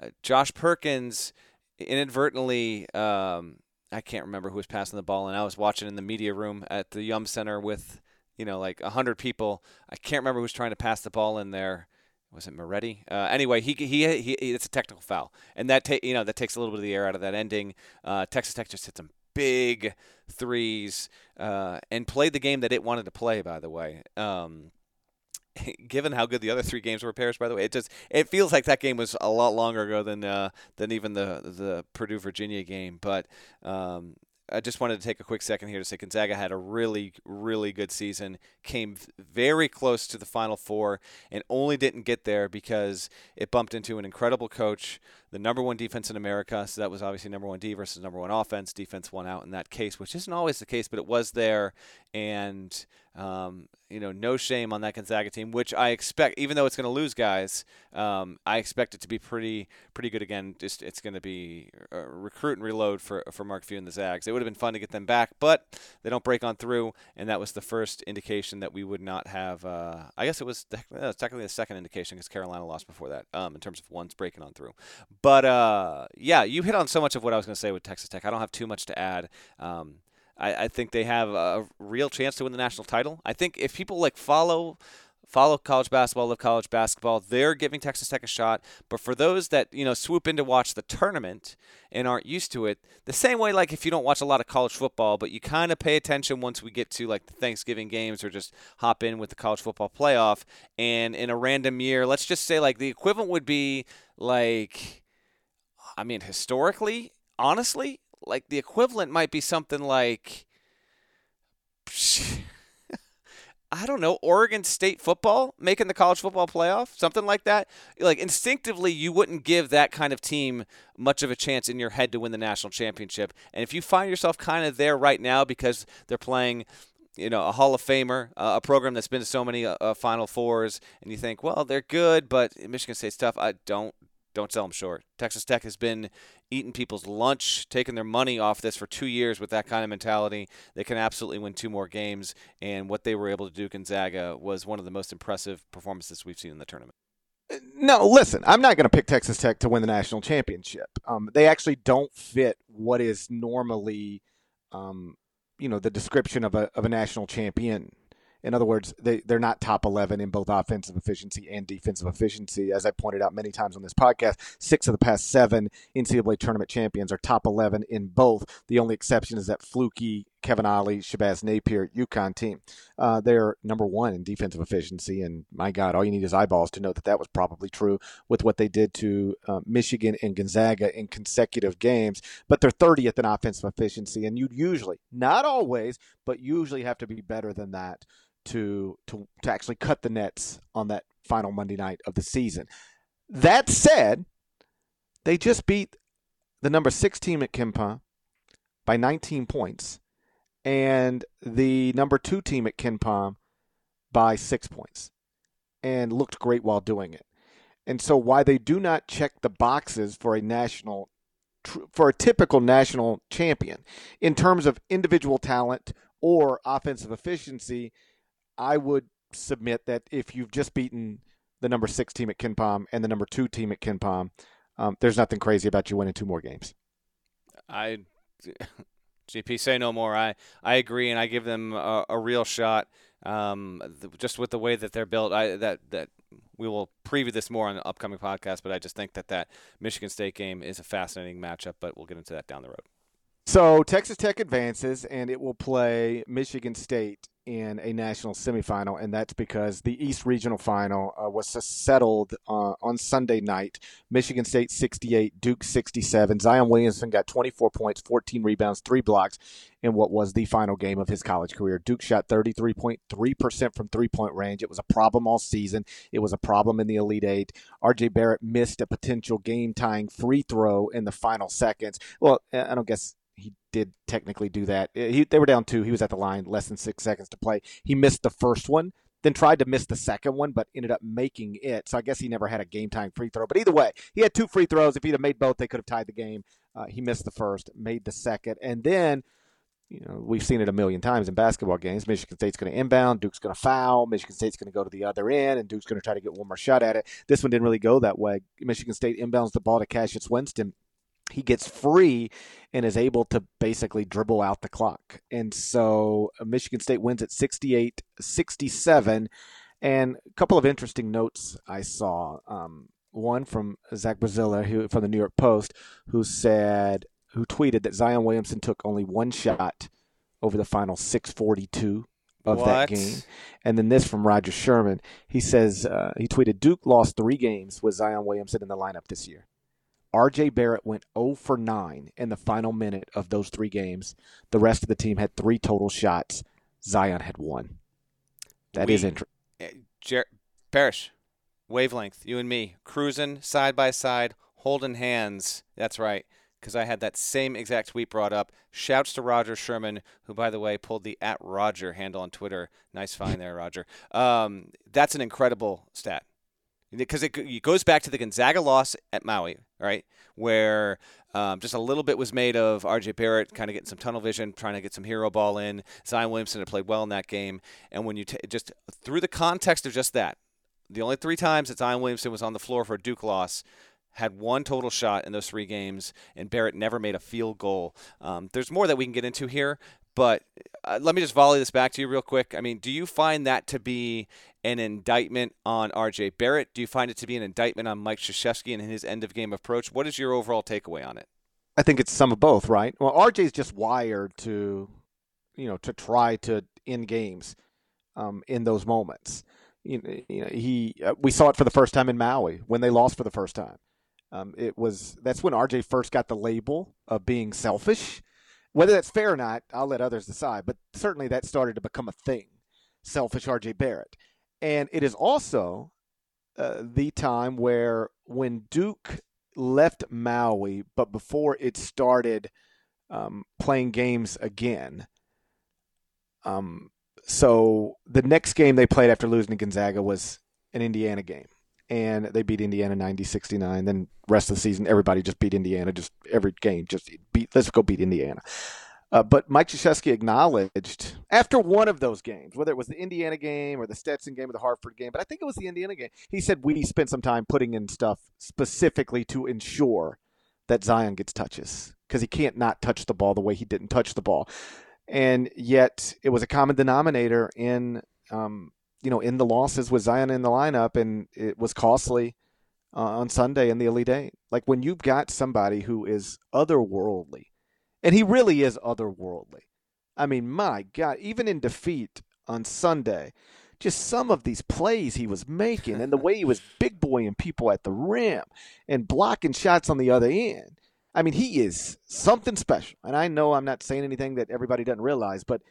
Uh, Josh Perkins inadvertently, um, I can't remember who was passing the ball, and I was watching in the media room at the Yum Center with, you know, like hundred people. I can't remember who was trying to pass the ball in there. Was it Moretti? Uh, anyway, he, he he it's a technical foul, and that ta- you know that takes a little bit of the air out of that ending. Uh, Texas Tech just hit some big threes uh, and played the game that it wanted to play. By the way, um, given how good the other three games were, Parrish. By the way, it just it feels like that game was a lot longer ago than uh, than even the the Purdue Virginia game. But um, I just wanted to take a quick second here to say Gonzaga had a really, really good season, came very close to the Final Four, and only didn't get there because it bumped into an incredible coach, the number one defense in America. So that was obviously number one D versus number one offense. Defense won out in that case, which isn't always the case, but it was there. And, um, you know, no shame on that Gonzaga team, which I expect, even though it's going to lose guys, um, I expect it to be pretty, pretty good again. Just it's going to be a recruit and reload for for Mark Few and the Zags. It would have been fun to get them back, but they don't break on through, and that was the first indication that we would not have. Uh, I guess it was, it was technically the second indication because Carolina lost before that, um, in terms of ones breaking on through. But uh, yeah, you hit on so much of what I was going to say with Texas Tech. I don't have too much to add. Um, I, I think they have a real chance to win the national title. I think if people like follow follow college basketball, love college basketball, they're giving Texas Tech a shot. But for those that, you know, swoop in to watch the tournament and aren't used to it, the same way like if you don't watch a lot of college football, but you kind of pay attention once we get to like the Thanksgiving games or just hop in with the college football playoff and in a random year, let's just say like the equivalent would be like I mean, historically, honestly, like the equivalent might be something like I don't know, Oregon State football making the college football playoff, something like that. Like instinctively, you wouldn't give that kind of team much of a chance in your head to win the national championship. And if you find yourself kind of there right now because they're playing you know, a Hall of Famer, uh, a program that's been to so many uh, Final Fours, and you think, well, they're good, but Michigan State's tough. I don't don't sell them short. Texas Tech has been eating people's lunch, taking their money off this for two years with that kind of mentality. They can absolutely win two more games, and what they were able to do, Gonzaga, was one of the most impressive performances we've seen in the tournament. No, listen, I'm not going to pick Texas Tech to win the national championship. Um, they actually don't fit what is normally um, you know the description of a of a national champion. In other words, they, they're not top 11 in both offensive efficiency and defensive efficiency. As I pointed out many times on this podcast, six of the past seven NCAA tournament champions are top 11 in both. The only exception is that fluky Kevin Ollie, Shabazz Napier, UConn team. Uh, they're number one in defensive efficiency. And my God, all you need is eyeballs to know that that was probably true with what they did to uh, Michigan and Gonzaga in consecutive games. But they're 30th in offensive efficiency. And you'd usually, not always, but usually have to be better than that to to to actually cut the nets on that final Monday night of the season. That said, they just beat the number six team at KenPom by 19 points, and the number two team at KenPom by six points, and looked great while doing it. And so, why they do not check the boxes for a national for a typical national champion in terms of individual talent or offensive efficiency I would submit that if you've just beaten the number six team at KenPom and the number two team at KenPom, um, there's nothing crazy about you winning two more games. I, GP, say no more. I, I agree, and I give them a, a real shot. Um, just with the way that they're built, I that that we will preview this more on the upcoming podcast. But I just think that that Michigan State game is a fascinating matchup. But we'll get into that down the road. So Texas Tech advances, and it will play Michigan State in a national semifinal, and that's because the East Regional Final uh, was settled uh, on Sunday night. Michigan State 68, Duke 67. Zion Williamson got 24 points, 14 rebounds, three blocks in what was the final game of his college career. Duke shot 33.3% from three point range. It was a problem all season, it was a problem in the Elite Eight. RJ Barrett missed a potential game tying free throw in the final seconds. Well, I don't guess he did technically do that. Uh, he, they were down two. He was at the line, less than six seconds to play. He missed the first one, then tried to miss the second one, but ended up making it. So I guess he never had a game time free throw. But either way, he had two free throws. If he'd have made both, they could have tied the game. Uh, he missed the first, made the second, and then. You know, we've seen it a million times in basketball games. Michigan State's going to inbound, Duke's going to foul, Michigan State's going to go to the other end, and Duke's going to try to get one more shot at it. This one didn't really go that way. Michigan State inbounds the ball to Cassius Winston he gets free and is able to basically dribble out the clock. And so uh, Michigan State wins at 68 67. And a couple of interesting notes I saw. Um, one from Zach Braziller, who from the New York Post, who said, who tweeted that Zion Williamson took only one shot over the final 642 of what? that game. And then this from Roger Sherman. He says, uh, he tweeted, Duke lost three games with Zion Williamson in the lineup this year. RJ Barrett went 0 for 9 in the final minute of those three games. The rest of the team had three total shots. Zion had one. That we, is interesting. Eh, Jer- Parrish, wavelength, you and me, cruising side by side, holding hands. That's right, because I had that same exact tweet brought up. Shouts to Roger Sherman, who, by the way, pulled the at Roger handle on Twitter. Nice find there, Roger. Um, that's an incredible stat because it, it, goes back to the Gonzaga loss at Maui, right? Where um, just a little bit was made of RJ Barrett kind of getting some tunnel vision, trying to get some hero ball in. Zion Williamson had played well in that game. And when you t- just through the context of just that, the only three times that Zion Williamson was on the floor for a Duke loss, had one total shot in those three games, and Barrett never made a field goal. Um, there's more that we can get into here, but uh, let me just volley this back to you real quick. I mean, do you find that to be an indictment on R.J. Barrett? Do you find it to be an indictment on Mike Krzyzewski and his end of game approach? What is your overall takeaway on it? I think it's some of both, right? Well, RJ's just wired to, you know, to try to end games um, in those moments. You know, he uh, we saw it for the first time in Maui when they lost for the first time. Um, it was that's when RJ first got the label of being selfish whether that's fair or not, I'll let others decide. But certainly that started to become a thing. Selfish RJ Barrett. And it is also uh, the time where when Duke left Maui, but before it started um, playing games again, um, so the next game they played after losing to Gonzaga was an Indiana game and they beat Indiana 90-69. Then rest of the season, everybody just beat Indiana. Just every game, just beat. Let's go beat Indiana. Uh, but Mike Krzyzewski acknowledged after one of those games, whether it was the Indiana game or the Stetson game or the Hartford game, but I think it was the Indiana game. He said we spent some time putting in stuff specifically to ensure that Zion gets touches because he can't not touch the ball the way he didn't touch the ball. and yet it was a common denominator in um, you know in the losses with Zion in the lineup, and it was costly uh, on Sunday in the Elite Eight. Like when you've got somebody who is otherworldly, and he really is otherworldly. I mean, my God, even in defeat on Sunday, just some of these plays he was making and the way he was big boying people at the rim and blocking shots on the other end. I mean, he is something special. And I know I'm not saying anything that everybody doesn't realize, but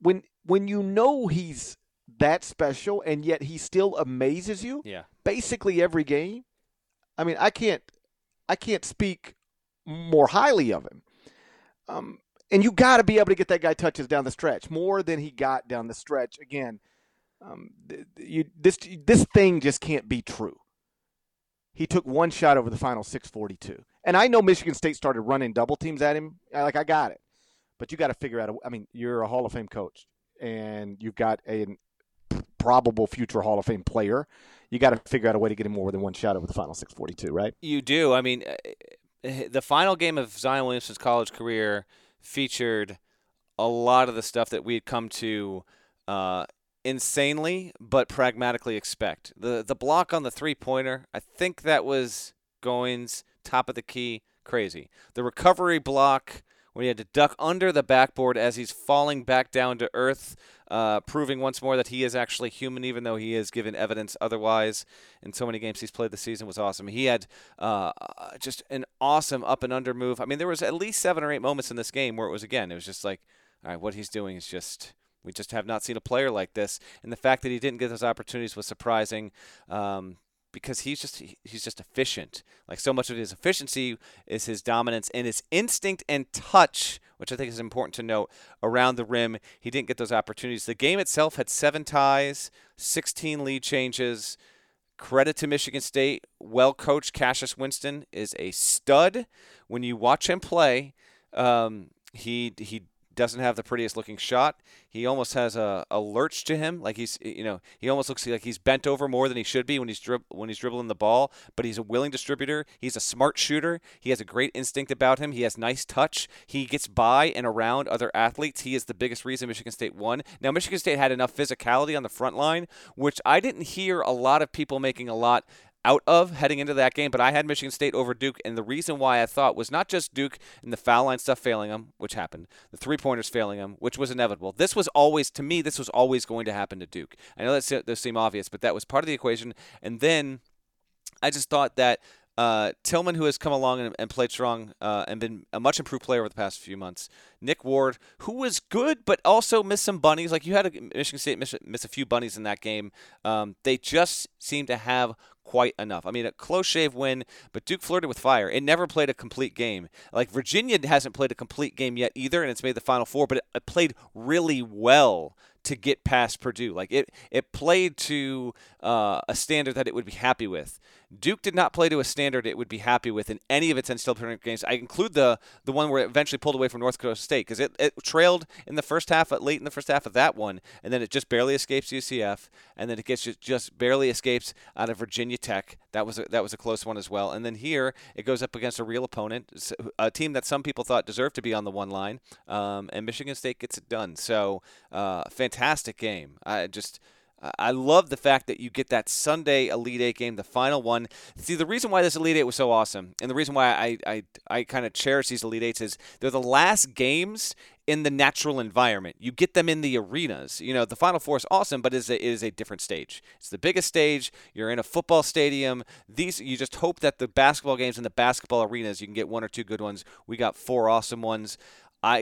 when when you know he's that special and yet he still amazes you, Yeah. basically every game. I mean, I can't I can't speak more highly of him. Um, and you got to be able to get that guy touches down the stretch more than he got down the stretch. Again, um, you, this this thing just can't be true. He took one shot over the final 642, and I know Michigan State started running double teams at him. Like I got it, but you got to figure out. A, I mean, you're a Hall of Fame coach, and you've got a probable future Hall of Fame player. You got to figure out a way to get him more than one shot over the final 642, right? You do. I mean, uh, the final game of Zion Williamson's college career featured a lot of the stuff that we had come to uh, insanely but pragmatically expect. The the block on the three pointer, I think that was Goins top of the key, crazy. The recovery block when he had to duck under the backboard as he's falling back down to earth, uh, proving once more that he is actually human, even though he has given evidence otherwise in so many games he's played this season was awesome. He had uh, just an awesome up and under move. I mean, there was at least seven or eight moments in this game where it was again, it was just like, all right, what he's doing is just. We just have not seen a player like this, and the fact that he didn't get those opportunities was surprising. Um, because he's just he's just efficient. Like so much of his efficiency is his dominance and his instinct and touch, which I think is important to note around the rim. He didn't get those opportunities. The game itself had seven ties, 16 lead changes. Credit to Michigan State. Well coached Cassius Winston is a stud. When you watch him play, um, he he doesn't have the prettiest looking shot. He almost has a, a lurch to him, like he's you know he almost looks like he's bent over more than he should be when he's drib- when he's dribbling the ball. But he's a willing distributor. He's a smart shooter. He has a great instinct about him. He has nice touch. He gets by and around other athletes. He is the biggest reason Michigan State won. Now Michigan State had enough physicality on the front line, which I didn't hear a lot of people making a lot out of heading into that game, but I had Michigan State over Duke, and the reason why I thought was not just Duke and the foul line stuff failing them, which happened, the three pointers failing them, which was inevitable. This was always, to me, this was always going to happen to Duke. I know that those seem obvious, but that was part of the equation. And then I just thought that uh, Tillman, who has come along and, and played strong uh, and been a much improved player over the past few months. Nick Ward, who was good but also missed some bunnies. Like you had a, Michigan State miss, miss a few bunnies in that game. Um, they just seem to have quite enough. I mean, a close shave win, but Duke flirted with fire. It never played a complete game. Like Virginia hasn't played a complete game yet either, and it's made the Final Four, but it, played really well to get past Purdue. Like it, it played to uh, a standard that it would be happy with. Duke did not play to a standard it would be happy with in any of its NCAA tournament games. I include the the one where it eventually pulled away from North Dakota State because it, it trailed in the first half, late in the first half of that one, and then it just barely escapes UCF, and then it gets just, barely escapes out of Virginia Tech. That was a, that was a close one as well. And then here it goes up against a real opponent, a team that some people thought deserved to be on the one line, um, and Michigan State gets it done. So uh, fantastic game. I just. I love the fact that you get that Sunday Elite Eight game, the final one. See, the reason why this Elite Eight was so awesome, and the reason why I I, I kind of cherish these Elite Eights is they're the last games in the natural environment. You get them in the arenas. You know, the Final Four is awesome, but it is a, it is a different stage. It's the biggest stage. You're in a football stadium. These you just hope that the basketball games in the basketball arenas you can get one or two good ones. We got four awesome ones.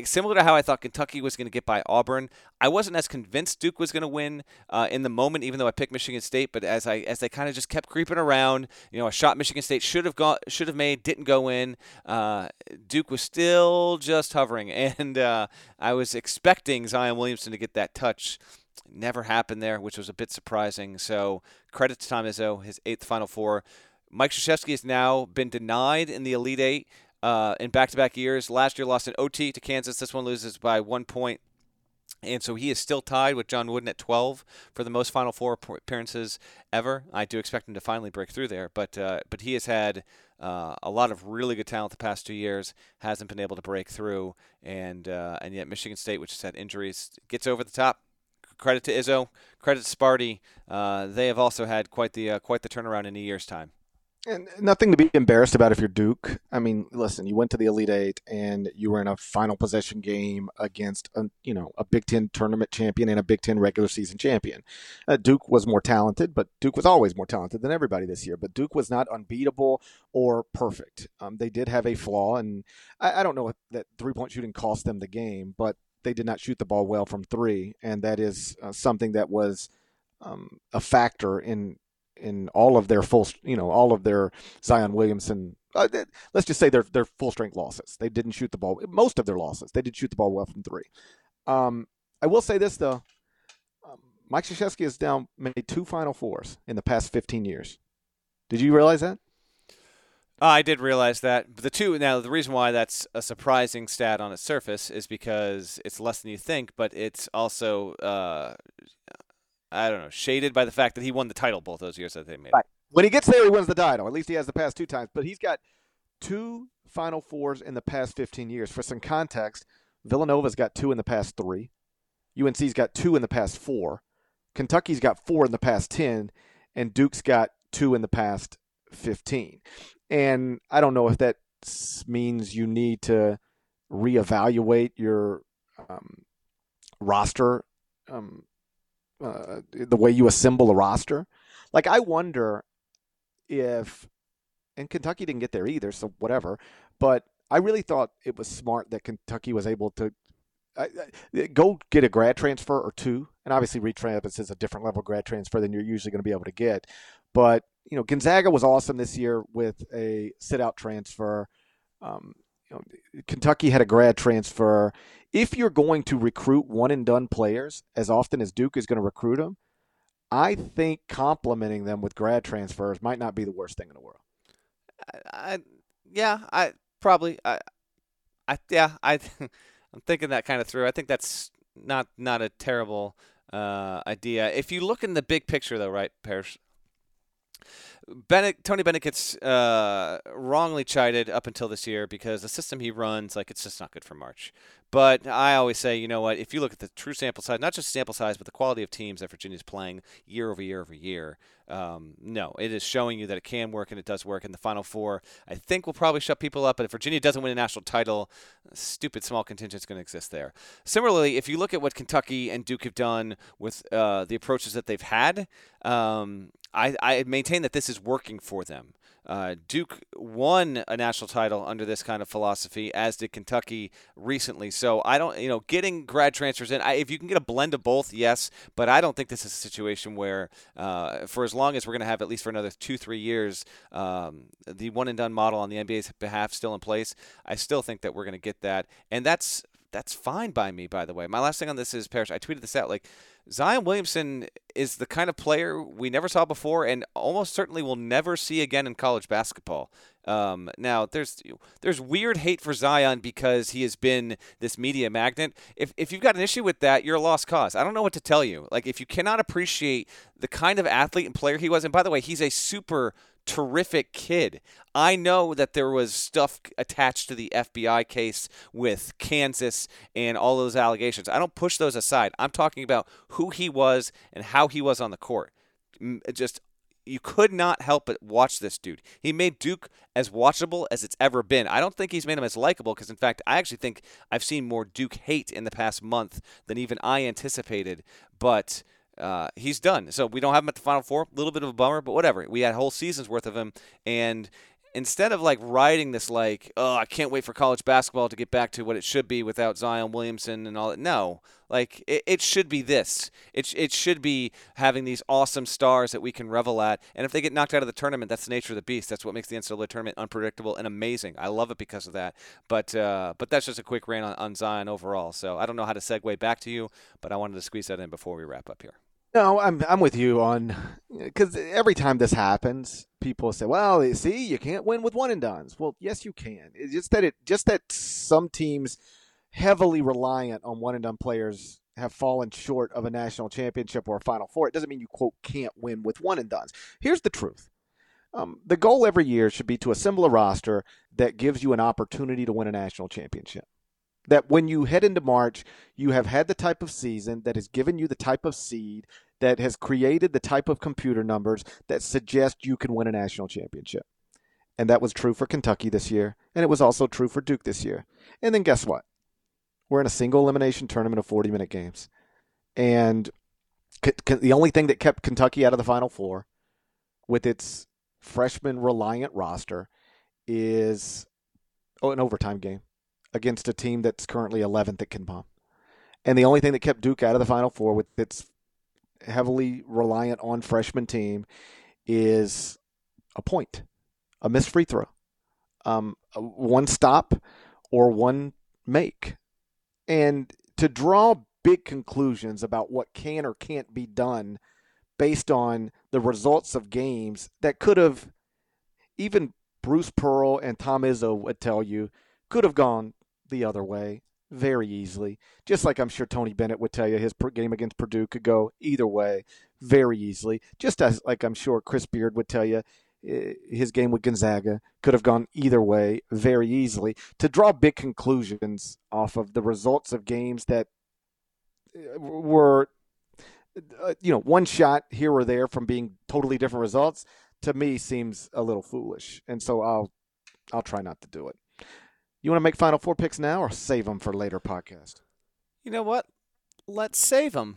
Similar to how I thought Kentucky was going to get by Auburn, I wasn't as convinced Duke was going to win uh, in the moment, even though I picked Michigan State. But as I as they kind of just kept creeping around, you know, a shot Michigan State should have got should have made, didn't go in. Uh, Duke was still just hovering, and uh, I was expecting Zion Williamson to get that touch. Never happened there, which was a bit surprising. So credit to Tom Izzo, his eighth Final Four. Mike Krzyzewski has now been denied in the Elite Eight uh, in back-to-back years. Last year, lost an OT to Kansas. This one loses by one point. And so he is still tied with John Wooden at 12 for the most Final Four appearances ever. I do expect him to finally break through there, but uh, but he has had uh, a lot of really good talent the past two years. Hasn't been able to break through, and uh, and yet Michigan State, which has had injuries, gets over the top. Credit to Izzo, credit to Sparty. Uh, they have also had quite the uh, quite the turnaround in a year's time. And nothing to be embarrassed about if you're Duke. I mean, listen, you went to the Elite Eight and you were in a final possession game against a you know a Big Ten tournament champion and a Big Ten regular season champion. Uh, Duke was more talented, but Duke was always more talented than everybody this year. But Duke was not unbeatable or perfect. Um, they did have a flaw, and I, I don't know that three point shooting cost them the game, but they did not shoot the ball well from three, and that is uh, something that was um, a factor in in all of their full, you know, all of their Zion Williamson. Uh, let's just say they're they're full strength losses. They didn't shoot the ball. Most of their losses, they did shoot the ball well from three. Um, I will say this though, um, Mike Krzyzewski has down made two Final Fours in the past 15 years. Did you realize that? Uh, I did realize that. The two now the reason why that's a surprising stat on its surface is because it's less than you think, but it's also uh, I don't know, shaded by the fact that he won the title both those years that they made. Right. When he gets there, he wins the title. At least he has the past two times. But he's got two Final Fours in the past 15 years. For some context, Villanova's got two in the past three. UNC's got two in the past four. Kentucky's got four in the past 10. And Duke's got two in the past 15. And I don't know if that means you need to reevaluate your um, roster um, uh, the way you assemble a roster. Like I wonder if, and Kentucky didn't get there either, so whatever. But I really thought it was smart that Kentucky was able to go get a grad transfer or two, and obviously Reid Travis is a different level grad transfer than you're usually going to be able to get. But you know, Gonzaga was awesome this year with a sit out transfer. Um, you know, Kentucky had a grad transfer if you're going to recruit one and done players as often as Duke is going to recruit them, I think complementing them with grad transfers might not be the worst thing in the world. I, I yeah, I probably I, I yeah, I I'm thinking that kind of through. I think that's not not a terrible uh, idea. If you look in the big picture, though, right, Parrish? Bennett, Tony Bennett gets uh, wrongly chided up until this year because the system he runs, like, it's just not good for March. But I always say, you know what? If you look at the true sample size, not just sample size, but the quality of teams that Virginia's playing year over year over year, um, no, it is showing you that it can work and it does work. In the Final Four, I think will probably shut people up. But if Virginia doesn't win a national title, stupid small contingent is going to exist there. Similarly, if you look at what Kentucky and Duke have done with uh, the approaches that they've had, um, I, I maintain that this is working for them. Uh, Duke won a national title under this kind of philosophy, as did Kentucky recently. So I don't, you know, getting grad transfers in, I, if you can get a blend of both, yes. But I don't think this is a situation where, uh, for as long as we're going to have at least for another two, three years, um, the one and done model on the NBA's behalf still in place. I still think that we're going to get that, and that's that's fine by me. By the way, my last thing on this is Parrish. I tweeted this out like Zion Williamson is the kind of player we never saw before, and almost certainly will never see again in college basketball. Um, now, there's there's weird hate for Zion because he has been this media magnet. If if you've got an issue with that, you're a lost cause. I don't know what to tell you. Like if you cannot appreciate the kind of athlete and player he was, and by the way, he's a super terrific kid. I know that there was stuff attached to the FBI case with Kansas and all those allegations. I don't push those aside. I'm talking about who he was and how he was on the court. Just you could not help but watch this dude. He made Duke as watchable as it's ever been. I don't think he's made him as likable because, in fact, I actually think I've seen more Duke hate in the past month than even I anticipated. But uh, he's done. So we don't have him at the Final Four. A little bit of a bummer, but whatever. We had a whole season's worth of him, and instead of like riding this like, oh, I can't wait for college basketball to get back to what it should be without Zion Williamson and all that. No, like it, it should be this. It it should be having these awesome stars that we can revel at. And if they get knocked out of the tournament, that's the nature of the beast. That's what makes the NCAA tournament unpredictable and amazing. I love it because of that. But uh, but that's just a quick rant on, on Zion overall. So I don't know how to segue back to you, but I wanted to squeeze that in before we wrap up here. No, I'm I'm with you on because every time this happens, people say, "Well, you see, you can't win with one and duns." Well, yes, you can. It's just that it just that some teams heavily reliant on one and done players have fallen short of a national championship or a Final Four. It doesn't mean you, quote, can't win with one and dones. Here's the truth um, the goal every year should be to assemble a roster that gives you an opportunity to win a national championship. That when you head into March, you have had the type of season that has given you the type of seed that has created the type of computer numbers that suggest you can win a national championship. And that was true for Kentucky this year, and it was also true for Duke this year. And then guess what? We're in a single elimination tournament of 40 minute games. And the only thing that kept Kentucky out of the Final Four with its freshman reliant roster is oh, an overtime game against a team that's currently 11th at KenPom. And the only thing that kept Duke out of the Final Four with its heavily reliant on freshman team is a point, a missed free throw, um, one stop or one make. And to draw big conclusions about what can or can't be done based on the results of games that could have, even Bruce Pearl and Tom Izzo would tell you, could have gone the other way very easily. Just like I'm sure Tony Bennett would tell you, his game against Purdue could go either way very easily. Just as like I'm sure Chris Beard would tell you, eh, his game with Gonzaga could have gone either way very easily. To draw big conclusions off of the results of games that eh, were uh, you know, one shot here or there from being totally different results to me seems a little foolish. And so I'll I'll try not to do it. You want to make final four picks now or save them for later podcast? You know what? Let's save them.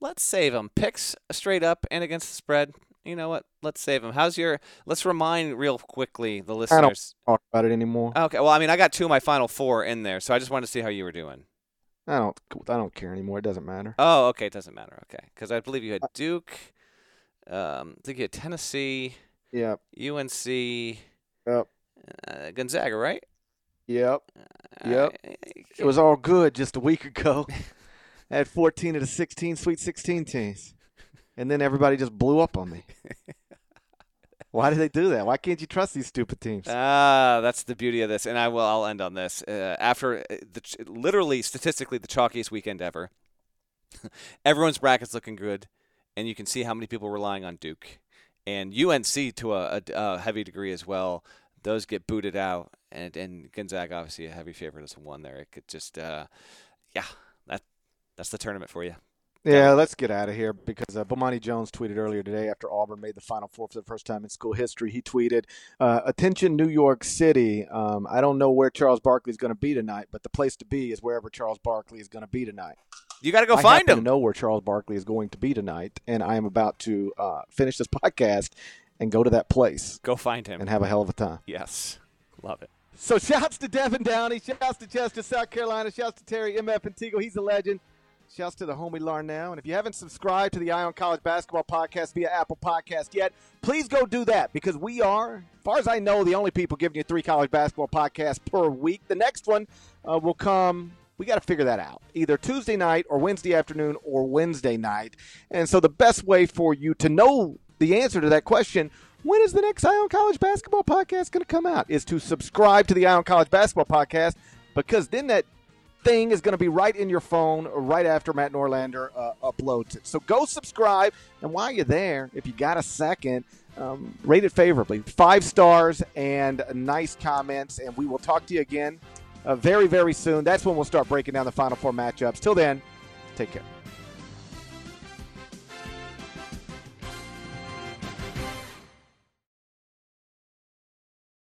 Let's save them. Picks straight up and against the spread. You know what? Let's save them. How's your? Let's remind real quickly the listeners. I don't talk about it anymore. Okay. Well, I mean, I got two of my final four in there, so I just wanted to see how you were doing. I don't. I don't care anymore. It doesn't matter. Oh, okay. It doesn't matter. Okay, because I believe you had Duke. Um, I think you had Tennessee. Yep. UNC. Yep. Uh, Gonzaga, right? Yep. Uh, yep. it was all good just a week ago. I had 14 of the 16 Sweet 16 teams, and then everybody just blew up on me. Why do they do that? Why can't you trust these stupid teams? Ah, that's the beauty of this. And I will. I'll end on this. Uh, after uh, the literally statistically the chalkiest weekend ever, everyone's brackets looking good, and you can see how many people relying on Duke and UNC to a, a, a heavy degree as well. Those get booted out, and and Gonzaga obviously a heavy favorite as one there. It could just, uh, yeah, that that's the tournament for you. Yeah, let's get out of here because uh, Bomani Jones tweeted earlier today after Auburn made the Final Four for the first time in school history. He tweeted, uh, "Attention, New York City. Um, I don't know where Charles Barkley is going to be tonight, but the place to be is wherever Charles Barkley is going to be tonight. You got to go I find him. Know where Charles Barkley is going to be tonight, and I am about to uh, finish this podcast and go to that place. Go find him and have a hell of a time. Yes, love it." So shouts to Devin Downey, shouts to Chester, South Carolina, shouts to Terry MF Antigua. He's a legend. Shouts to the homie Larnell. And if you haven't subscribed to the Eye on College Basketball Podcast via Apple Podcast yet, please go do that because we are, as far as I know, the only people giving you three college basketball podcasts per week. The next one uh, will come. We got to figure that out. Either Tuesday night or Wednesday afternoon or Wednesday night. And so the best way for you to know the answer to that question when is the next Eye on College Basketball podcast going to come out? Is to subscribe to the Eye on College Basketball podcast because then that thing is going to be right in your phone right after Matt Norlander uh, uploads it. So go subscribe. And while you're there, if you got a second, um, rate it favorably. Five stars and nice comments. And we will talk to you again uh, very, very soon. That's when we'll start breaking down the Final Four matchups. Till then, take care.